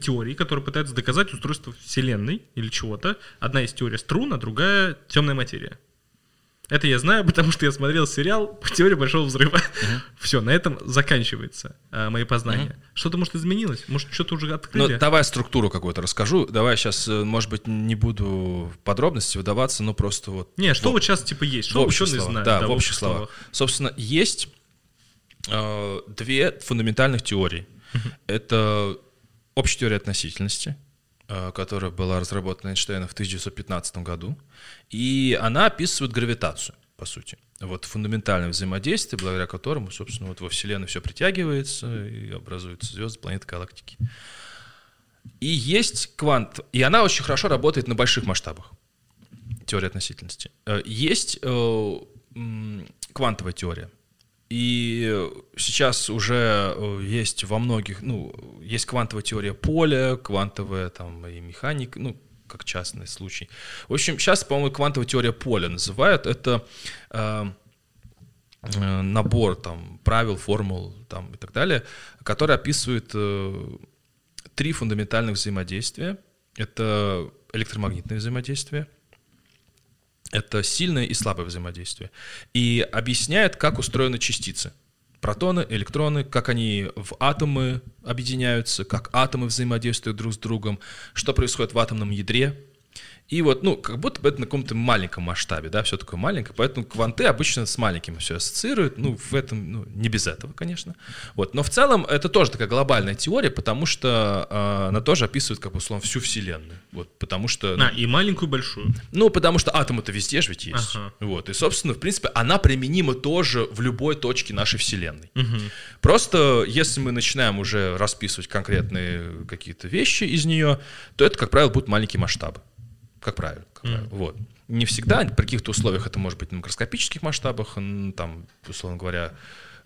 теории, которые пытаются доказать устройство Вселенной или чего-то. Одна из теорий струн, а другая темная материя. Это я знаю, потому что я смотрел сериал «Теория большого взрыва». Uh-huh. Все, на этом заканчивается э, мои познания. Uh-huh. Что-то, может, изменилось? Может, что-то уже открыли? Ну, давай структуру какую-то расскажу. Давай сейчас, э, может быть, не буду в подробности выдаваться, но просто вот... Не, что вот, сейчас типа есть? Что ученые знают? Да, да, в общих словах. словах. Собственно, есть э, две фундаментальных теории. Uh-huh. Это общая теория относительности, которая была разработана Эйнштейном в 1915 году, и она описывает гравитацию, по сути. Вот фундаментальное взаимодействие, благодаря которому, собственно, вот во Вселенной все притягивается и образуются звезды, планеты, галактики. И есть квант, и она очень хорошо работает на больших масштабах, теория относительности. Э, есть э, квантовая теория, и сейчас уже э, есть во многих, ну, есть квантовая теория поля, квантовая там и механика, ну, как частный случай. В общем, сейчас, по-моему, квантовая теория поля называют. Это э, э, набор там правил, формул там и так далее, который описывает э, три фундаментальных взаимодействия. Это электромагнитное взаимодействие, это сильное и слабое взаимодействие. И объясняет, как устроены частицы. Протоны, электроны, как они в атомы объединяются, как атомы взаимодействуют друг с другом, что происходит в атомном ядре. И вот, ну, как будто бы это на каком-то маленьком масштабе, да, все такое маленькое, поэтому кванты обычно с маленьким все ассоциируют, ну, в этом, ну, не без этого, конечно. Вот, но в целом это тоже такая глобальная теория, потому что э, она тоже описывает, как бы, условно, всю Вселенную, вот, потому что... А, и маленькую, и большую. Ну, потому что атом-то везде же ведь есть, ага. вот, и, собственно, в принципе, она применима тоже в любой точке нашей Вселенной. Угу. Просто, если мы начинаем уже расписывать конкретные какие-то вещи из нее, то это, как правило, будут маленькие масштабы как правило. Как правило. Mm. Вот. Не всегда, при каких-то условиях это может быть в макроскопических масштабах, там, условно говоря,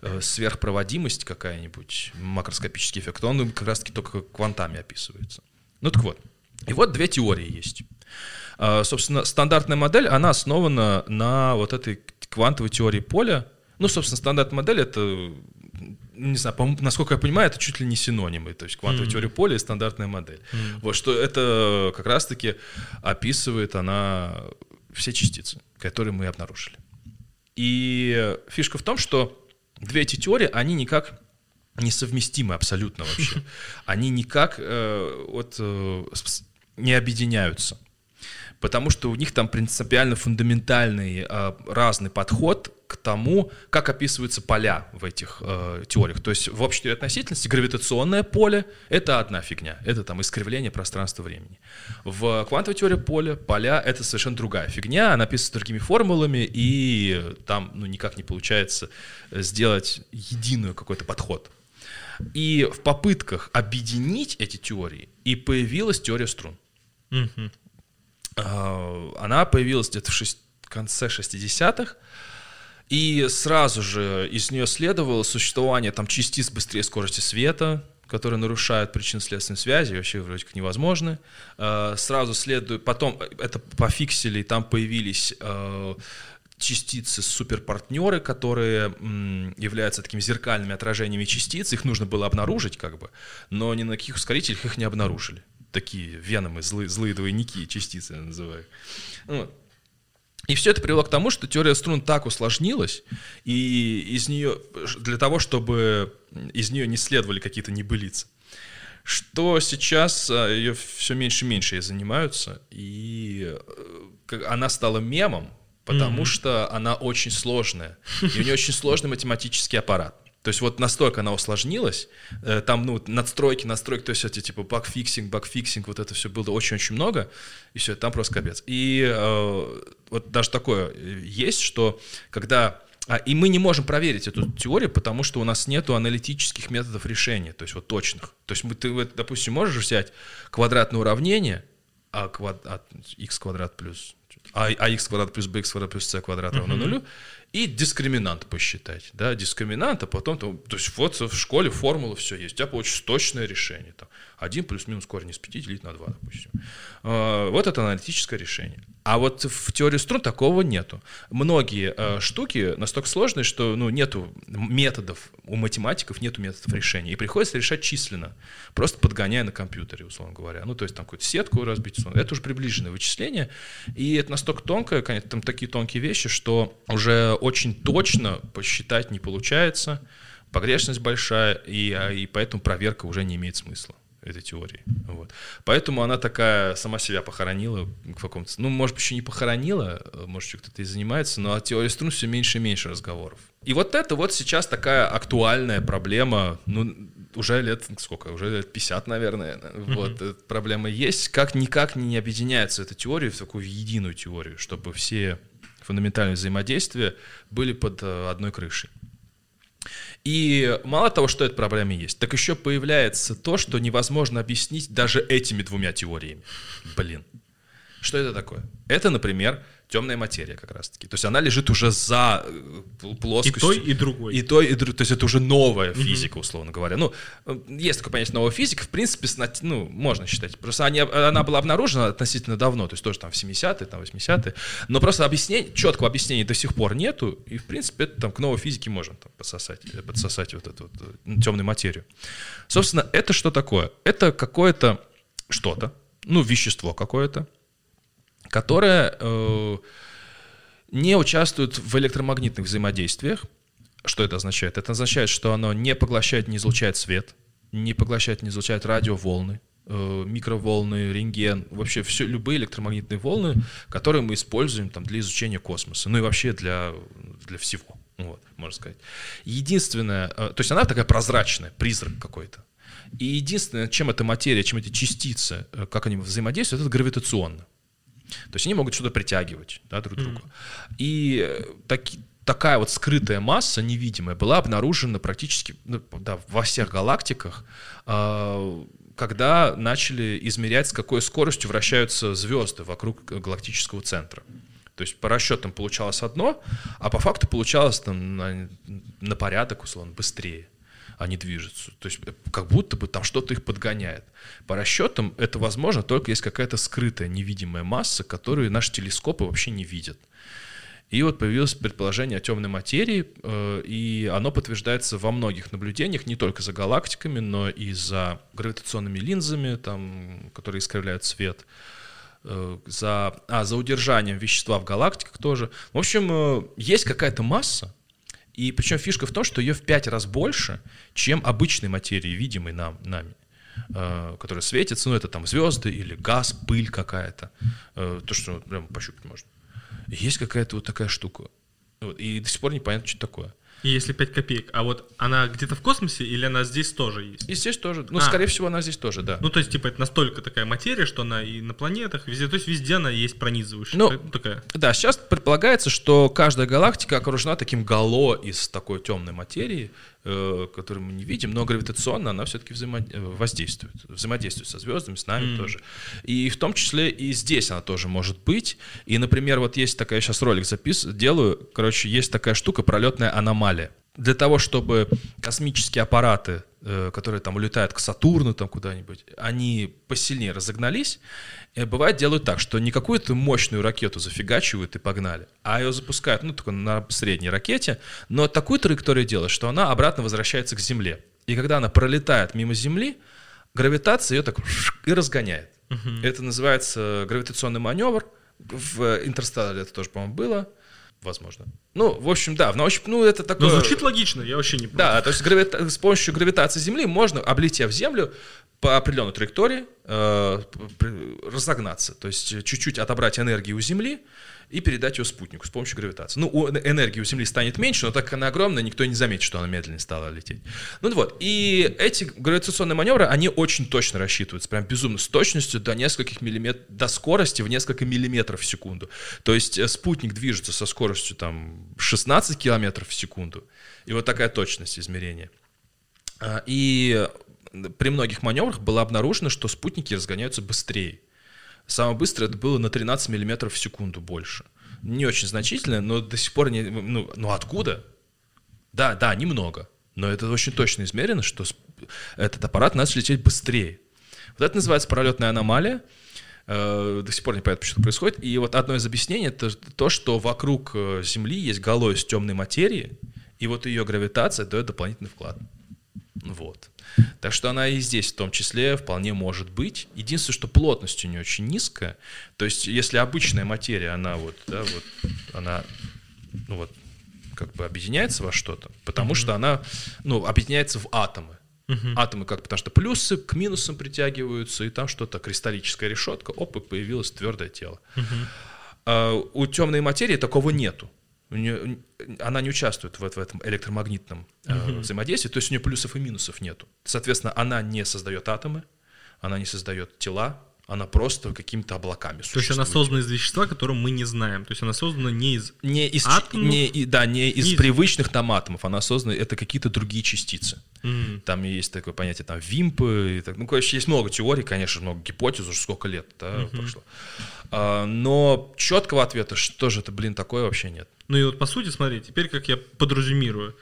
э, сверхпроводимость какая-нибудь, макроскопический эффект, он как раз-таки только квантами описывается. Ну так вот. И вот две теории есть. А, собственно, стандартная модель, она основана на вот этой квантовой теории поля. Ну, собственно, стандартная модель — это не знаю, насколько я понимаю, это чуть ли не синонимы, то есть квантовая mm-hmm. теория поля и стандартная модель. Mm-hmm. Вот что это как раз-таки описывает она все частицы, которые мы обнаружили. И фишка в том, что две эти теории, они никак несовместимы абсолютно вообще. Они никак э, вот, э, не объединяются потому что у них там принципиально фундаментальный э, разный подход к тому, как описываются поля в этих э, теориях. То есть в общей относительности гравитационное поле — это одна фигня, это там искривление пространства-времени. В квантовой теории поля поля — это совершенно другая фигня, она описывается другими формулами, и там ну, никак не получается сделать единый какой-то подход. И в попытках объединить эти теории и появилась теория струн. Mm-hmm. Она появилась где-то в шесть, конце 60-х, и сразу же из нее следовало существование там частиц быстрее скорости света, которые нарушают причинно-следственные связи, вообще вроде как невозможны. А, сразу следует, потом это пофиксили, там появились частицы суперпартнеры, которые являются такими зеркальными отражениями частиц, их нужно было обнаружить как бы, но ни на каких ускорителях их не обнаружили. Такие веномы, злые, злые двойники, частицы я называю. Вот. И все это привело к тому, что теория струн так усложнилась, и из нее, для того, чтобы из нее не следовали какие-то небылицы, что сейчас а, ее все меньше и меньше ей занимаются, и э, она стала мемом, потому mm-hmm. что она очень сложная, и у нее очень сложный математический аппарат. То есть вот настолько она усложнилась, э, там, ну, надстройки, настройки, то есть эти, типа, bug fixing, bug fixing, вот это все было очень-очень много, и все, там просто капец. И э, вот даже такое есть, что когда... А, и мы не можем проверить эту теорию, потому что у нас нет аналитических методов решения, то есть вот точных. То есть мы, ты, допустим, можешь взять квадратное уравнение, а, квад, а x квадрат плюс а, а x квадрат плюс bx квадрат плюс c квадрат равно нулю, и дискриминант посчитать, да, дискриминант, а потом, то, то есть вот в школе формула все есть, у тебя получится точное решение, там, 1 плюс-минус корень из 5 делить на 2, допустим. А, вот это аналитическое решение. А вот в теории струн такого нету. Многие э, штуки настолько сложные, что ну, нету методов, у математиков нету методов решения. И приходится решать численно, просто подгоняя на компьютере, условно говоря. Ну, то есть там какую-то сетку разбить, это уже приближенное вычисление. И это настолько тонкое, конечно, там такие тонкие вещи, что уже очень точно посчитать не получается, погрешность большая, и, а, и поэтому проверка уже не имеет смысла этой теории. Вот. Поэтому она такая сама себя похоронила в каком-то... Ну, может быть, еще не похоронила, может, еще кто-то и занимается, но о теории струн все меньше и меньше разговоров. И вот это вот сейчас такая актуальная проблема, ну, уже лет, сколько, уже лет 50, наверное, mm-hmm. вот, эта проблема есть. Как никак не объединяется эта теория в такую единую теорию, чтобы все фундаментальные взаимодействия были под э, одной крышей. И мало того, что эта проблема есть, так еще появляется то, что невозможно объяснить даже этими двумя теориями. Блин. Что это такое? Это, например, темная материя как раз-таки. То есть она лежит уже за э, плоскостью. И той, и другой. И той, и другой. То есть это уже новая физика, условно говоря. Ну, э, есть такое понятие новая физика, в принципе, ну, можно считать. Просто они, она была обнаружена относительно давно, то есть тоже там в 70-е, там 80-е. Но просто объяснение, четкого объяснения до сих пор нету, и, в принципе, это там к новой физике можно там, подсосать, э, подсосать вот эту вот темную материю. Собственно, это что такое? Это какое-то что-то, ну, вещество какое-то, которая э, не участвует в электромагнитных взаимодействиях. Что это означает? Это означает, что оно не поглощает, не излучает свет, не поглощает, не излучает радиоволны, э, микроволны, рентген, вообще все, любые электромагнитные волны, которые мы используем там, для изучения космоса, ну и вообще для, для всего, вот, можно сказать. Единственное, э, то есть она такая прозрачная, призрак какой-то. И единственное, чем эта материя, чем эти частицы, э, как они взаимодействуют, это гравитационно. То есть они могут что-то притягивать да, друг к другу. Mm-hmm. И э, таки, такая вот скрытая масса, невидимая, была обнаружена практически ну, да, во всех галактиках, э, когда начали измерять, с какой скоростью вращаются звезды вокруг галактического центра. То есть по расчетам получалось одно, а по факту получалось там на, на порядок, условно, быстрее они движутся. То есть э, как будто бы там что-то их подгоняет. По расчетам это возможно только есть какая-то скрытая невидимая масса, которую наши телескопы вообще не видят. И вот появилось предположение о темной материи, э, и оно подтверждается во многих наблюдениях, не только за галактиками, но и за гравитационными линзами, там, которые искривляют свет, э, за, а, за удержанием вещества в галактиках тоже. В общем, есть какая-то масса, и причем фишка в том, что ее в пять раз больше, чем обычной материи, видимой нам, нами э, которая светится, ну это там звезды или газ, пыль какая-то, э, то, что прям пощупать можно. есть какая-то вот такая штука. И до сих пор непонятно, что такое. И если 5 копеек, а вот она где-то в космосе или она здесь тоже есть? И здесь тоже. Ну, а. скорее всего, она здесь тоже, да. Ну, то есть, типа, это настолько такая материя, что она и на планетах, везде, то есть везде она есть пронизывающая. Ну, такая. Да, сейчас предполагается, что каждая галактика окружена таким гало из такой темной материи, э, которую мы не видим, но гравитационно она все-таки взаимо... Э, воздействует, взаимодействует со звездами, с нами mm. тоже. И в том числе и здесь она тоже может быть. И, например, вот есть такая, сейчас ролик запис, делаю, короче, есть такая штука, пролетная аномалия для того, чтобы космические аппараты, э, которые там улетают к Сатурну там куда-нибудь, они посильнее разогнались, и бывает делают так, что не какую-то мощную ракету зафигачивают и погнали, а ее запускают, ну, только на средней ракете, но такую траекторию делают, что она обратно возвращается к Земле. И когда она пролетает мимо Земли, гравитация ее так и разгоняет. Угу. Это называется гравитационный маневр. В Интерстелларе это тоже, по-моему, было возможно. Ну, в общем, да, в научном, ну, это такое... Но звучит логично, я вообще не понимаю. Да, то есть гравита... с помощью гравитации Земли можно, облетев Землю, по определенной траектории э, разогнаться, то есть чуть-чуть отобрать энергию у Земли, и передать ее спутнику с помощью гравитации. Ну, энергии у Земли станет меньше, но так как она огромная, никто не заметит, что она медленнее стала лететь. Ну вот, и эти гравитационные маневры, они очень точно рассчитываются, прям безумно, с точностью до нескольких миллиметров, до скорости в несколько миллиметров в секунду. То есть э, спутник движется со скоростью там 16 километров в секунду, и вот такая точность измерения. А, и при многих маневрах было обнаружено, что спутники разгоняются быстрее. Самое быстрое это было на 13 миллиметров в секунду больше. Не очень значительно, но до сих пор не... Ну, ну откуда? Да, да, немного. Но это очень точно измерено, что этот аппарат начал лететь быстрее. Вот это называется пролетная аномалия. Э, до сих пор не понятно, что происходит. И вот одно из объяснений это то, что вокруг э, Земли есть гало из темной материи, и вот ее гравитация дает дополнительный вклад. Вот. Так что она и здесь в том числе вполне может быть. Единственное, что плотность у нее очень низкая. То есть, если обычная материя, она вот, да, вот, она, ну вот, как бы объединяется во что-то, потому mm-hmm. что она, ну, объединяется в атомы. Uh-huh. Атомы как потому что плюсы к минусам притягиваются, и там что-то кристаллическая решетка, оп, и появилось твердое тело. Uh-huh. У темной материи такого нету у нее, она не участвует в, в этом электромагнитном э, взаимодействии, то есть у нее плюсов и минусов нету. Соответственно, она не создает атомы, она не создает тела, она просто какими-то облаками То есть она создана из вещества, которое мы не знаем. То есть она создана не из не из атомов, не, да, не из не привычных из... там атомов, она создана, это какие-то другие частицы. Mm. Там есть такое понятие, там, вимпы, и так, ну, короче, есть много теорий, конечно, много гипотез, уже сколько лет да, mm-hmm. прошло. А, но четкого ответа, что же это, блин, такое вообще нет. Ну и вот по сути, смотри, теперь как я подразумирую,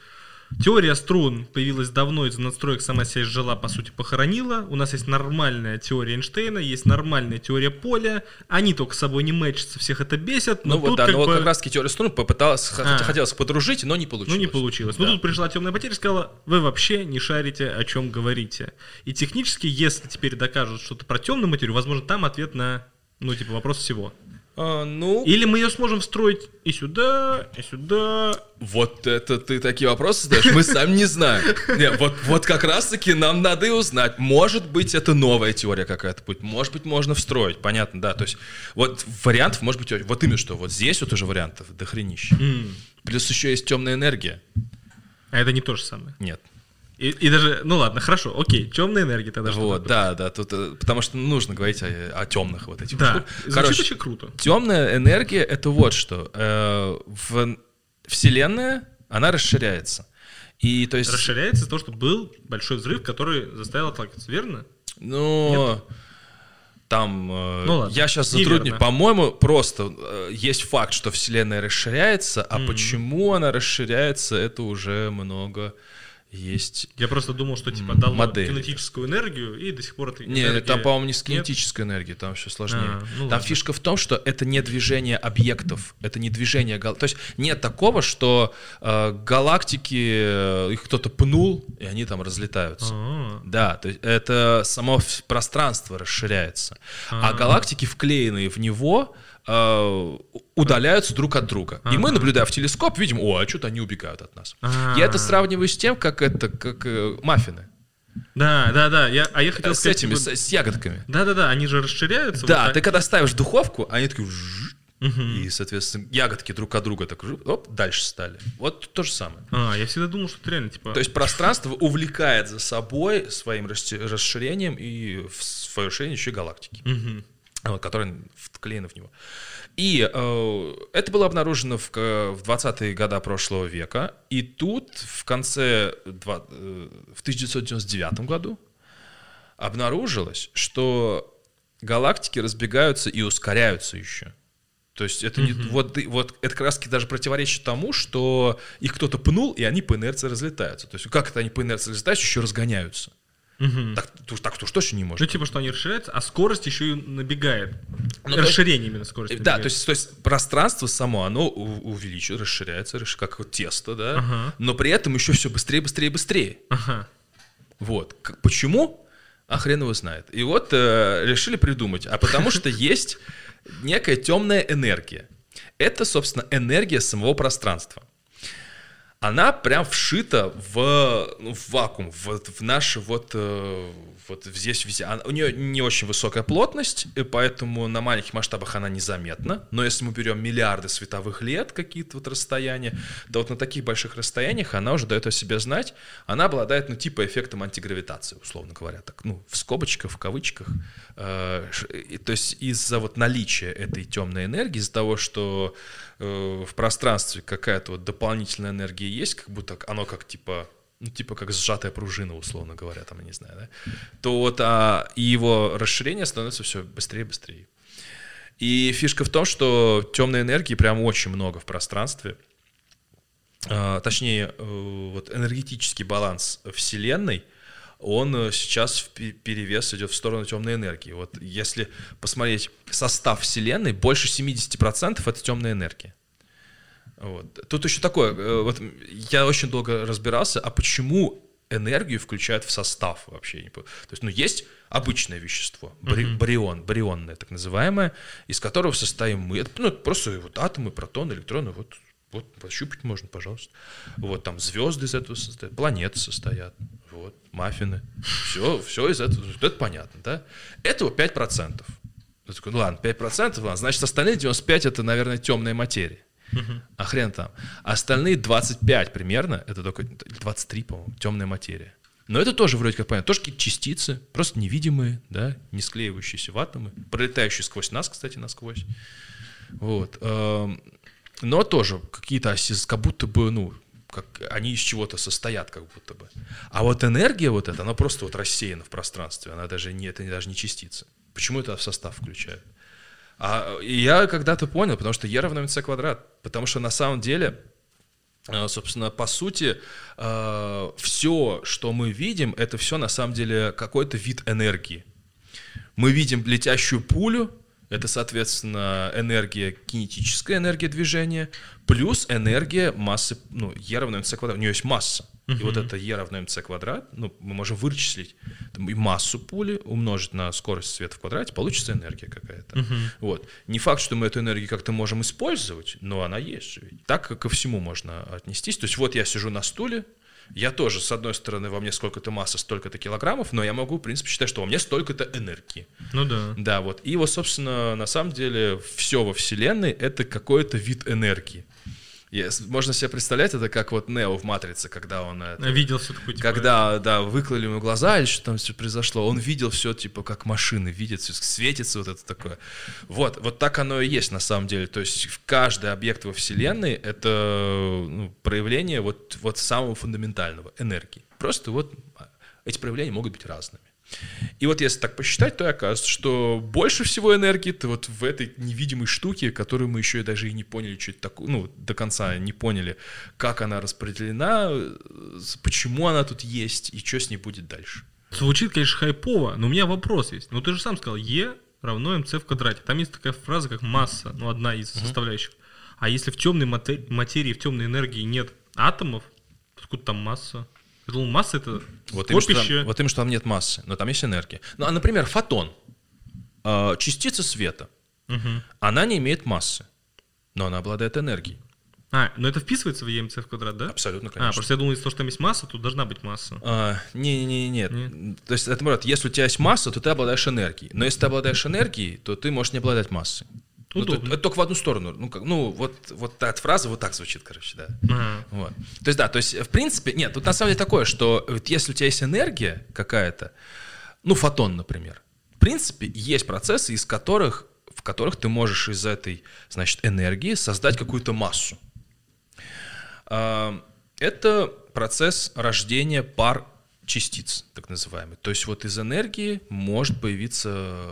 Теория струн появилась давно, из-за надстроек сама себя жила, по сути, похоронила. У нас есть нормальная теория Эйнштейна, есть нормальная теория поля. Они только с собой не мэчатся, всех это бесит. Но ну вот, да, как но бы... как раз таки теория струн попыталась, а. хотелось подружить, но не получилось. Ну не получилось. Да. Ну тут пришла темная потеря и сказала, вы вообще не шарите, о чем говорите. И технически, если теперь докажут что-то про темную материю, возможно, там ответ на, ну типа, вопрос всего. А, ну, Или мы ее сможем встроить и сюда, и сюда. вот это ты такие вопросы задаешь, мы сами не знаем. Не, вот, вот как раз-таки нам надо и узнать. Может быть, это новая теория какая-то будет, может быть, можно встроить, понятно, да. То есть вот вариантов может быть, вот именно что, вот здесь вот уже вариантов дохренища. М. Плюс еще есть темная энергия. А это не то же самое. Нет. И, и даже, ну ладно, хорошо, окей, темная энергия тогда Вот, да, да, тут, э, потому что нужно говорить о, о темных вот этих Да, Короче, очень круто. темная энергия это вот что. Э, в Вселенная, она расширяется. И то есть... Расширяется из-за того, что был большой взрыв, который заставил отталкиваться, верно? Ну, там, э, Ну ладно, я сейчас затрудню, по-моему, просто э, есть факт, что Вселенная расширяется, а почему она расширяется, это уже много есть. Я просто думал, что типа дал модель. кинетическую энергию, и до сих пор это Не, энергия- там, по-моему, не с Нет? кинетической энергией, там все сложнее. А, ну там ладно. фишка в том, что это не движение объектов, это не движение гал... То есть нет такого, что э, галактики, э, их кто-то пнул, и они там разлетаются. А, Да, то есть это само пространство расширяется. А, А. галактики, вклеенные в него, э, удаляются друг от друга. И мы, наблюдая в телескоп, видим, о, а что-то они убегают от нас. А. Я это сравниваю с тем, как это, как э, маффины. Да, да, да. Я, а я хотел С сказать, этими, типа, с, с ягодками. Да, да, да, они же расширяются. вот Да, так. ты когда ставишь в духовку, они такие Мгм. и, соответственно, ягодки друг от друга так оп, дальше стали. Вот то же самое. А, я всегда думал, что это реально, типа... То есть пространство увлекает за собой своим расширением и в свое расширение еще и галактики. Мгм. Вот, которые вклеены в него. И э, это было обнаружено в, к- в 20-е годы прошлого века. И тут в конце, два- э, в 1999 году обнаружилось, что галактики разбегаются и ускоряются еще. То есть это не, вот, вот это как раз даже противоречит тому, что их кто-то пнул, и они по инерции разлетаются. То есть как это они по инерции разлетаются, еще разгоняются? Мгм. Так, так, уж точно не может. Ну, типа, что они расширяются, а скорость еще и набегает. Ну, то есть- Расширение именно скорости. Да, набегает. то есть, то есть пространство само, оно увеличивается, расширяется, расш- как вот тесто, да, Ага. но при этом еще все быстрее, быстрее, быстрее. Ага. Вот. Почему? А хрен его знает. И вот э, решили придумать. А потому что есть некая темная энергия. Это, собственно, энергия самого пространства. Она прям вшита в, ну, в вакуум, в, в наш вот, э, вот здесь везде. Она- у нее не очень высокая плотность, и поэтому на маленьких масштабах она незаметна. Но если мы берем миллиарды световых лет, какие-то вот расстояния, то вот на таких больших расстояниях она уже дает о себе знать. Она обладает, ну, типа эффектом антигравитации, условно говоря, так, ну, в скобочках, в кавычках. Э, и- то есть из-за вот наличия этой темной энергии, из-за того, что э, в пространстве какая-то вот дополнительная энергия есть, как будто оно как типа ну, типа как сжатая пружина, условно говоря, там, я не знаю, да, то вот а, и его расширение становится все быстрее и быстрее. И фишка в том, что темной энергии прям очень много в пространстве. А, точнее, э, вот энергетический баланс Вселенной, он э, сейчас в пе- перевес идет в сторону темной энергии. Вот если посмотреть состав Вселенной, больше 70% это темная энергия. Вот. Тут еще такое, э, вот я очень долго разбирался, а почему энергию включают в состав вообще? То есть, ну, есть обычное вещество, бри- барион, барионное так называемое, из которого состоим мы. Это, ну, это просто вот атомы, протоны, электроны, вот, вот пощупать можно, пожалуйста. Вот там звезды из этого состоят, планеты состоят, вот, маффины. Все, все из этого, это понятно, да? Этого 5%. Я такой, ну ладно, 5%, ладно, значит, остальные 95% это, наверное, темная материя. А хрен там. Остальные 25 примерно, это только 23, по-моему, темная материя. Но это тоже вроде как понятно. Тоже какие-то частицы, просто невидимые, да, не склеивающиеся в атомы, пролетающие сквозь нас, кстати, насквозь. Вот. эм, Но тоже какие-то оси, как будто бы, ну, как они из чего-то состоят, как будто бы. А вот энергия вот эта, она просто вот рассеяна в пространстве, она даже не, это даже не частица. Почему это в состав включают? А, я когда-то понял, потому что e равно mc квадрат. Потому что на самом деле, э, собственно, по сути, все, что мы видим, это все на самом деле какой-то вид энергии. Мы видим летящую пулю, это, соответственно, энергия, кинетическая энергия движения, плюс энергия массы, ну, e равно mc квадрат, у нее есть масса. И вот это E равно mc квадрат, ну, мы можем вычислить там, и массу пули, умножить на скорость света в квадрате, получится энергия какая-то. Вот. Не факт, что мы эту энергию как-то можем использовать, но она есть же. Так ко всему можно отнестись. То есть вот я сижу на стуле, я тоже, с одной стороны, во мне сколько-то массы, столько-то килограммов, но я могу, в принципе, считать, что во мне столько-то энергии. Ну да. Да, вот. И вот, собственно, на самом деле, все во Вселенной — это какой-то вид энергии. Я- можно себе представлять это как вот Нео в «Матрице», когда он... это- Видел все такое, типа, когда, да, выклали ему глаза или что там все произошло, он видел все, типа, как машины видят, все светится вот это такое. Вот, вот так оно и есть на самом деле. То есть каждый объект во Вселенной — это ну, проявление вот, вот самого фундаментального — энергии. Просто вот а, эти проявления могут быть разными. И вот если так посчитать, то и оказывается, что больше всего энергии то вот в этой невидимой штуке, которую мы еще и даже и не поняли, что это такое, ну, до конца не поняли, как она распределена, почему она тут есть и что с ней будет дальше. Звучит, конечно, хайпово, но у меня вопрос есть. Ну, ты же сам сказал, Е равно МЦ в квадрате. Там есть такая фраза, как масса, ну, одна из составляющих. А если в темной мате- материи, в темной энергии нет атомов, то откуда там масса? Я думал, масса это Вот именно, что там, вот именно, что там нет массы, но там есть энергия. Ну, а, например, фотон, э, частица света, Мгм. она не имеет массы, но она обладает энергией. А, но это вписывается в ЕМЦ в квадрат, да? Абсолютно, А, конечно. просто я думал, если то, что там есть масса, то должна быть масса. А, не, не, не, нет. То есть, это наоборот, если у тебя есть масса, то ты обладаешь энергией. Но если ты обладаешь энергией, то ты можешь не обладать массой. Ну, это, Удобно. это только в одну сторону. Ну, как, ну вот, вот эта фраза вот так звучит, короче, да. Ага. Вот. То есть, да, то есть, в принципе, нет, тут на самом деле такое, что вот если у тебя есть энергия какая-то, ну, фотон, например, в принципе, есть процессы, из которых, в которых ты можешь из этой, значит, энергии создать какую-то массу. А, Это процесс рождения пар частиц, так называемый. То есть вот из энергии может появиться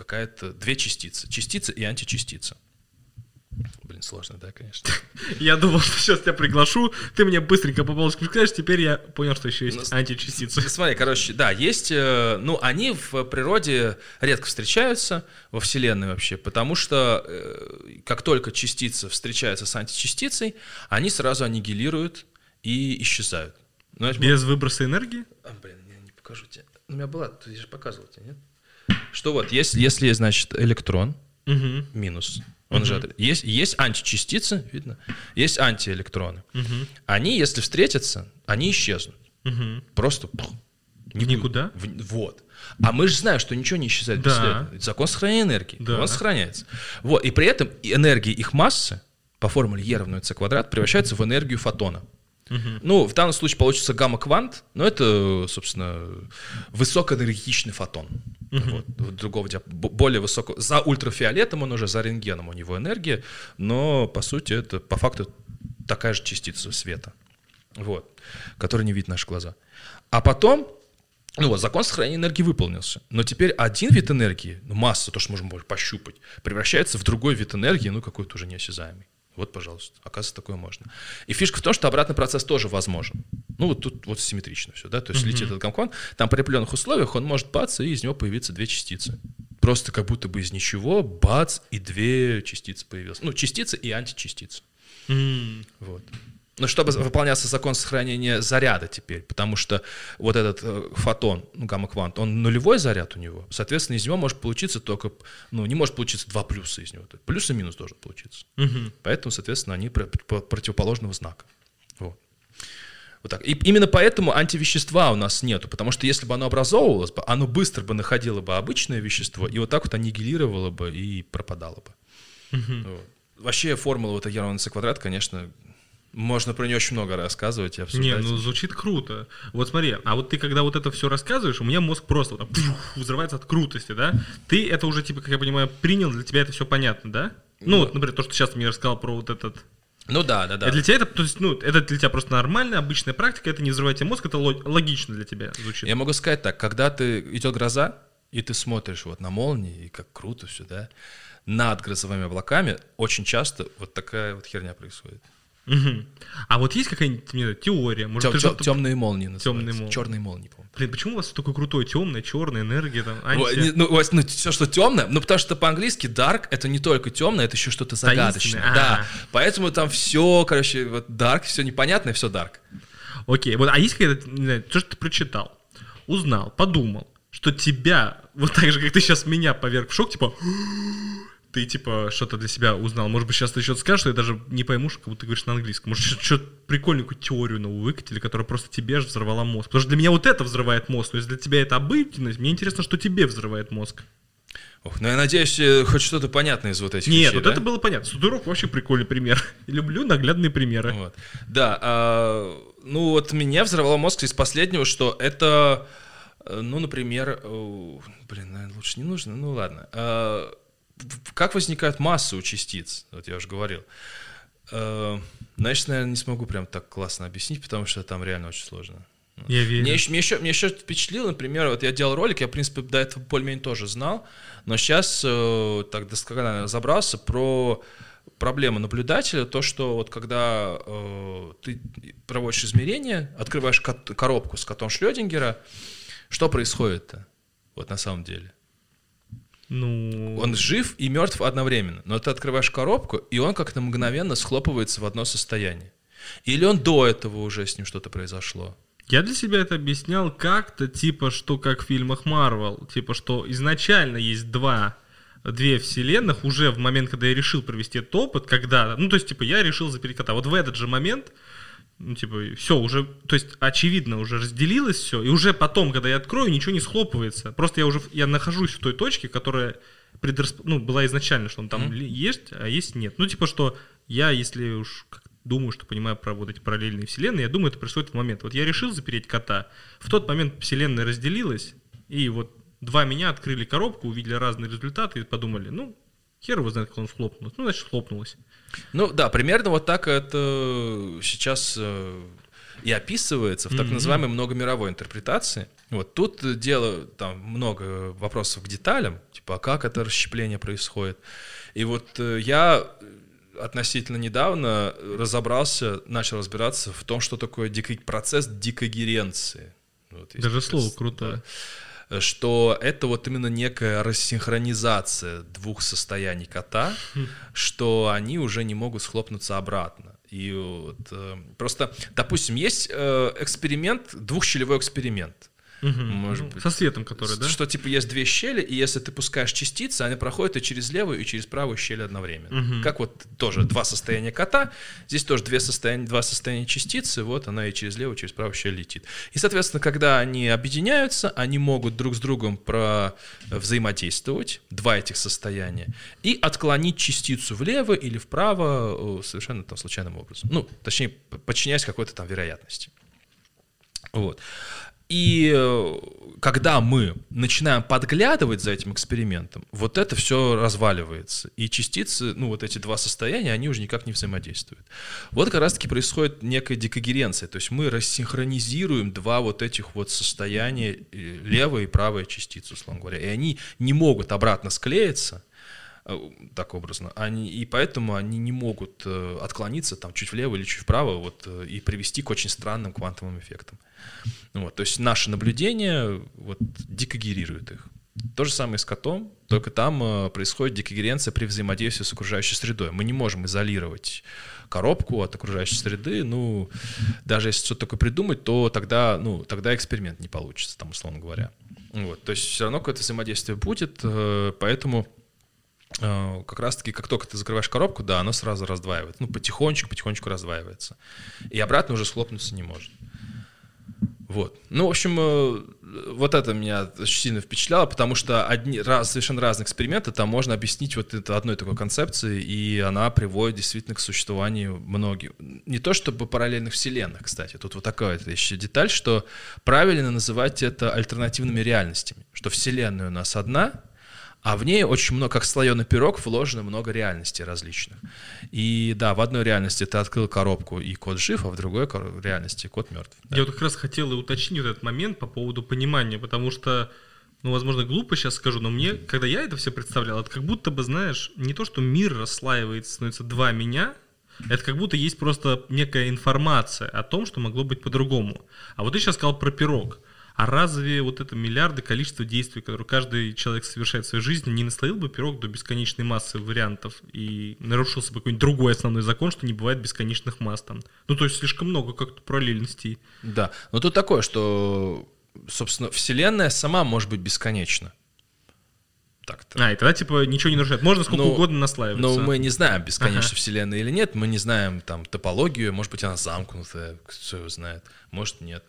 какая-то две частицы. Частица и античастица. Блин, сложно, да, конечно. Я думал, что сейчас тебя приглашу, ты мне быстренько по полочкам скажешь, теперь я понял, что еще Ну, есть античастицы. Смотри, короче, да, есть, э, ну, они в природе редко встречаются во Вселенной вообще, потому что э, как только частица встречается с античастицей, они сразу аннигилируют и исчезают. Ну, Без выброса энергии? А, блин, я не покажу тебе. У меня была, ты же показывал тебе, нет? Что вот, если, если значит, электрон, Угу. минус, он же, от- есть, есть античастицы, видно, есть антиэлектроны. Они, если встретятся, они исчезнут. Угу. Просто пух, В никуда? в- вот. А мы же знаем, что ничего не исчезает Да. бесследно. Закон сохранения энергии. Да. Он сохраняется. Вот. И при этом энергия их массы по формуле E равно c квадрат превращается в энергию фотона. Ну, в данном случае получится гамма-квант, но это, собственно, высокоэнергетичный фотон. Вот, вот другого более высокого. За ультрафиолетом он уже, за рентгеном у него энергия, но по сути это по факту такая же частица света, вот, которую не видят наши глаза. А потом, ну вот, закон сохранения энергии выполнился. Но теперь один вид энергии, ну, масса, то, что можем пощупать, превращается в другой вид энергии, ну, какой-то уже неосязаемый. Вот, пожалуйста, оказывается, такое можно. И фишка в том, что обратный процесс тоже возможен. Ну, вот тут вот симметрично все, да, то есть летит этот гамкон, там при определенных условиях он может бац, и из него появиться две частицы. Просто как будто бы из ничего, бац, и две частицы появилось. Ну, частицы и античастицы. М. Вот. Но чтобы выполнялся закон сохранения заряда теперь, потому что вот этот э, фотон, ну, гамма-квант, он нулевой заряд у него, соответственно, из него может получиться только, ну, не может получиться два плюса из него. Плюс и минус должен получиться. Мгм. Поэтому, соответственно, они про- про- противоположного знака. Вот. Вот так. И именно поэтому антивещества у нас нету, потому что если бы оно образовывалось бы, оно быстро бы находило бы обычное вещество и вот так вот аннигилировало бы и пропадало бы. Вот. Вообще формула вот c квадрат, конечно, можно про нее очень много рассказывать и Не, обсуждать. ну звучит круто. Вот смотри, а вот ты когда вот это все рассказываешь, у меня мозг просто вот пфф, взрывается от крутости, да? Ты это уже, типа, как я понимаю, принял, для тебя это все понятно, да? Ну, вот, например, то, что сейчас ты мне рассказал про вот этот... Ну да, да, да. Для тебя это, то есть, ну, это для тебя просто нормальная, обычная практика, это не взрывает тебе мозг, это ло- логично для тебя звучит. Я могу сказать так, когда ты идет гроза, и ты смотришь вот на молнии, и как круто все, да, над грозовыми облаками очень часто вот такая вот херня происходит. Мгм. А вот есть какая-нибудь не теория? Может, Тем- тем- темные молнии. Темные молнии. Черные молнии, по-моему. Блин, почему у вас такое крутое, темное, черная энергия там? Анти- Ну, вот, ну, все, что темное, ну, потому что по-английски dark это не только темное, это еще что-то загадочное. Да. Поэтому там все, короче, вот dark, все непонятное, все dark. Окей, вот, а есть какая-то, то, что ты прочитал, узнал, подумал, что тебя, вот так же, как ты сейчас меня поверг в шок, типа, ты, типа, что-то для себя узнал. Может быть, сейчас ты что-то скажешь, что я даже не пойму, что как будто ты говоришь на английском. Может, что-то прикольную какую теорию новую выкатили, которая просто тебе же взорвала мозг. Потому что для меня вот это взрывает мозг. То есть для тебя это обыденность. Мне интересно, что тебе взрывает мозг. Ох, ну я надеюсь, э, хоть что-то понятное из вот этих Нет, вещей, вот да? это было понятно. Судорог вообще прикольный пример. Люблю наглядные примеры. Вот. Да, а, ну вот меня взорвало мозг из последнего, что это, э, ну, например, э, блин, наверное, лучше не нужно, ну ладно. А, как возникают массы у частиц? Вот я уже говорил. А, Значит, наверное, не смогу прям так классно объяснить, потому что там реально очень сложно. Я верю. Мне еще, мне, еще, мне еще впечатлило, например, вот я делал ролик, я, в принципе, до этого более-менее тоже знал, но сейчас э, так досконально разобрался про проблему наблюдателя, то, что вот когда э, ты проводишь измерения, открываешь коробку с котом Шлёдингера, что происходит-то вот на самом деле? Ну, Он жив и мертв одновременно, но ты открываешь коробку, и он как-то мгновенно схлопывается в одно состояние. Или он до этого уже с ним что-то произошло? Я для себя это объяснял как-то, типа, что как в фильмах Марвел, типа, что изначально есть два две вселенных уже в момент, когда я решил провести этот опыт, когда, ну, то есть, типа, я решил запереть кота. Вот в этот же момент, ну, типа, все, уже, то есть, очевидно, уже разделилось все, и уже потом, когда я открою, ничего не схлопывается. Просто я уже, я нахожусь в той точке, которая предрасп... ну, была изначально, что он там ли- есть, а есть нет. Ну, типа, что я, если уж как думаю, что понимаю про вот эти параллельные вселенные, я думаю, это происходит в момент. Вот я решил запереть кота, в тот момент вселенная разделилась, и вот два меня открыли коробку, увидели разные результаты и подумали, ну, хер его знает, как он схлопнулся. Ну, значит, схлопнулось. Ну да, примерно вот так это сейчас э, и описывается в так называемой многомировой интерпретации. Вот тут дело, там много вопросов к деталям, типа, а как это расщепление происходит. И вот э, я относительно недавно разобрался, начал разбираться в том, что такое дика- процесс дикогеренции. Вот, Даже слово крутое. да. Что это вот именно некая рассинхронизация двух состояний кота, что они уже не могут схлопнуться обратно. И вот, э, просто, допустим, есть э, эксперимент, двухщелевой эксперимент. Мгм. Может Ну, быть. Со светом, который, да? Что типа есть две щели, и если ты пускаешь частицы, они проходят и через левую, и через правую щель одновременно. Мгм. Как вот тоже два состояния кота, здесь тоже две состояния, два состояния частицы, вот она и через левую, и через правую щель летит. И, соответственно, когда они объединяются, они могут друг с другом про взаимодействовать, два этих состояния, и отклонить частицу влево или вправо э, совершенно там случайным образом. Ну, точнее, подчиняясь какой-то там вероятности. Вот. И э, когда мы начинаем подглядывать за этим экспериментом, вот это все разваливается. И частицы, ну вот эти два состояния, они уже никак не взаимодействуют. Вот как раз-таки происходит некая декогеренция. То есть мы рассинхронизируем два вот этих вот состояния, э, левая и правая частицы, условно говоря. И они не могут обратно склеиться, э, так образно, они, и поэтому они не могут отклониться там чуть влево или чуть вправо вот, и привести к очень странным квантовым эффектам. Вот, то есть наше наблюдение вот, декогерирует их. То же самое с котом, только там э, происходит декогеренция при взаимодействии с окружающей средой. Мы не можем изолировать коробку от окружающей среды. Ну, даже если что-то такое придумать, то тогда, ну, тогда эксперимент не получится, там, условно говоря. Вот, то есть все равно какое-то взаимодействие будет, э, поэтому э, как раз-таки, как только ты закрываешь коробку, да, оно сразу раздваивает. Ну, потихонечку, потихонечку раздваивается. И обратно уже схлопнуться не может. Вот. Ну, в общем, э, вот это меня очень сильно впечатляло, потому что одни, раз, совершенно разные эксперименты там можно объяснить вот это одной такой концепцией, и она приводит действительно к существованию многих. Не то чтобы параллельных вселенных, кстати. Тут вот такая еще деталь, что правильно называть это альтернативными реальностями. Что вселенная у нас одна, а в ней очень много, как слоеный пирог, вложено много реальностей различных. И да, в одной реальности ты открыл коробку, и кот жив, а в другой реальности кот мертв. Да. Я вот как раз хотел и уточнить вот этот момент по поводу понимания, потому что, ну, возможно, глупо сейчас скажу, но мне, когда я это все представлял, это как будто бы, знаешь, не то, что мир расслаивается, становится два меня, это как будто есть просто некая информация о том, что могло быть по-другому. А вот ты сейчас сказал про пирог. А разве вот это миллиарды количество действий, которые каждый человек совершает в своей жизни, не наслоил бы пирог до бесконечной массы вариантов и нарушился бы какой-нибудь другой основной закон, что не бывает бесконечных масс там? Ну, то есть слишком много как-то параллельностей. Да, но тут такое, что, собственно, Вселенная сама может быть бесконечна. Так-то. А, и тогда, типа, ничего не нарушает. Можно сколько но, угодно наслаиваться. Но мы не знаем, бесконечно ага. Вселенная или нет. Мы не знаем, там, топологию. Может быть, она замкнутая, кто его знает. Может, нет.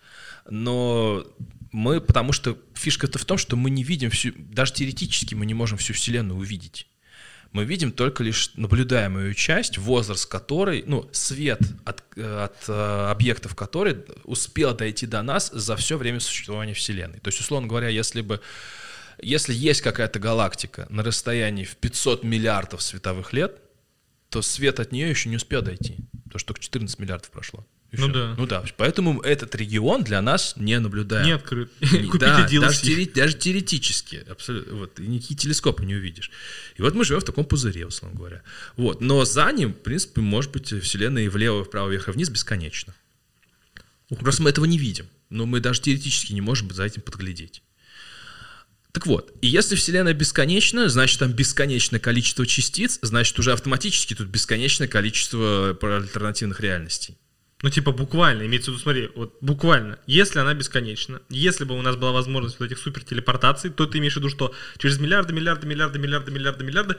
Но мы, потому что фишка-то в том, что мы не видим всю, даже теоретически мы не можем всю Вселенную увидеть. Мы видим только лишь наблюдаемую часть, возраст которой, ну, свет от, от э, объектов которой успел дойти до нас за все время существования Вселенной. То есть, условно говоря, если бы если есть какая-то галактика на расстоянии в 500 миллиардов световых лет, то свет от нее еще не успел дойти, потому что только 14 миллиардов прошло. Ну да. Ну да. Поэтому этот регион для нас не наблюдаем. Не открыт. Да, даже, даже теоретически. Абсолютно. Вот, никакие телескопы не увидишь. И вот мы живем в таком пузыре, условно говоря. Вот. Но за ним, в принципе, может быть, Вселенная и влево, вправо, вверх и вниз бесконечно. Просто мы этого не видим. Но мы даже теоретически не можем за этим подглядеть. Так вот, и если Вселенная бесконечна, значит там бесконечное количество частиц, значит уже автоматически тут бесконечное количество альтернативных реальностей. Ну, типа, буквально, имеется в виду, смотри, вот буквально, если она бесконечна, если бы у нас была возможность вот этих супер телепортаций, то ты имеешь в виду, что через миллиарды, миллиарды, миллиарды, миллиарды, миллиарды, миллиарды,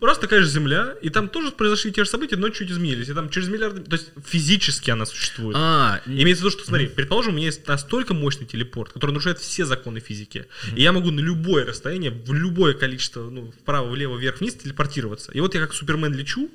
раз такая же Земля, и там тоже произошли те же события, но чуть изменились. И там через миллиарды... То есть физически она существует. А, Имеется в виду, что, смотри, mm-hmm. предположим, у меня есть настолько мощный телепорт, который нарушает все законы физики, mm-hmm. и я могу на любое расстояние, в любое количество, ну, вправо, влево, вверх, вниз телепортироваться. И вот я как Супермен лечу,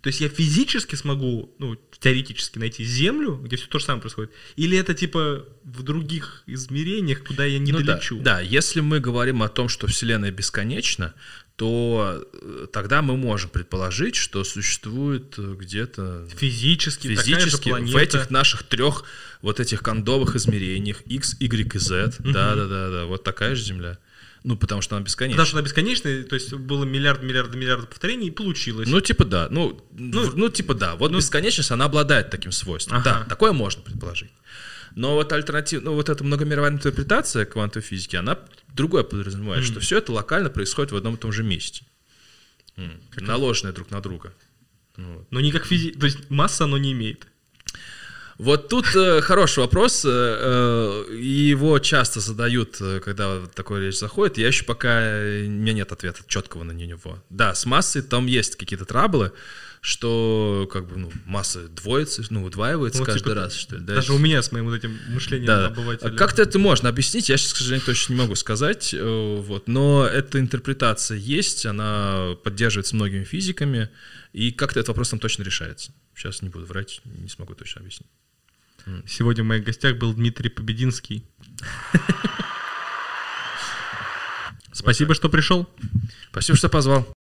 то есть я физически смогу, ну, теоретически найти Землю, где все то же самое происходит, или это типа в других измерениях, куда я не ну долечу? Да, да, если мы говорим о том, что Вселенная бесконечна, то э, тогда мы можем предположить, что существует э, где-то физически, физически в этих наших трех вот этих кондовых измерениях x, y и z, угу. да, да, да, да, вот такая же Земля. Ну, потому что она бесконечная. Потому что она бесконечная, то есть было миллиард, миллиард, миллиард повторений, и получилось. Ну, типа да. Ну, ну, ну типа да. Вот ну, бесконечность, она обладает таким свойством. Ага. Да, такое можно предположить. Но вот альтернатива, ну вот эта многомировая интерпретация квантовой физики, она другое подразумевает, mm. что все это локально происходит в одном и том же месте. Mm. Наложенное друг на друга. Вот. Но не как физи... То есть масса оно не имеет. Вот тут э, хороший вопрос, э, э, его часто задают, э, когда такой речь заходит. Я еще пока, у меня нет ответа четкого на него. Да, с массой там есть какие-то траблы, что как бы ну, масса двоится, ну, удваивается ну, каждый типа, раз. Что да? Даже у меня с моим вот этим мышлением да. обывателя. Как-то это можно объяснить, я сейчас, к сожалению, точно не могу сказать, э, вот, но эта интерпретация есть, она поддерживается многими физиками, и как-то этот вопрос там точно решается. Сейчас не буду врать, не смогу точно объяснить. Сегодня в моих гостях был Дмитрий Побединский. Спасибо, что пришел. Спасибо, что позвал.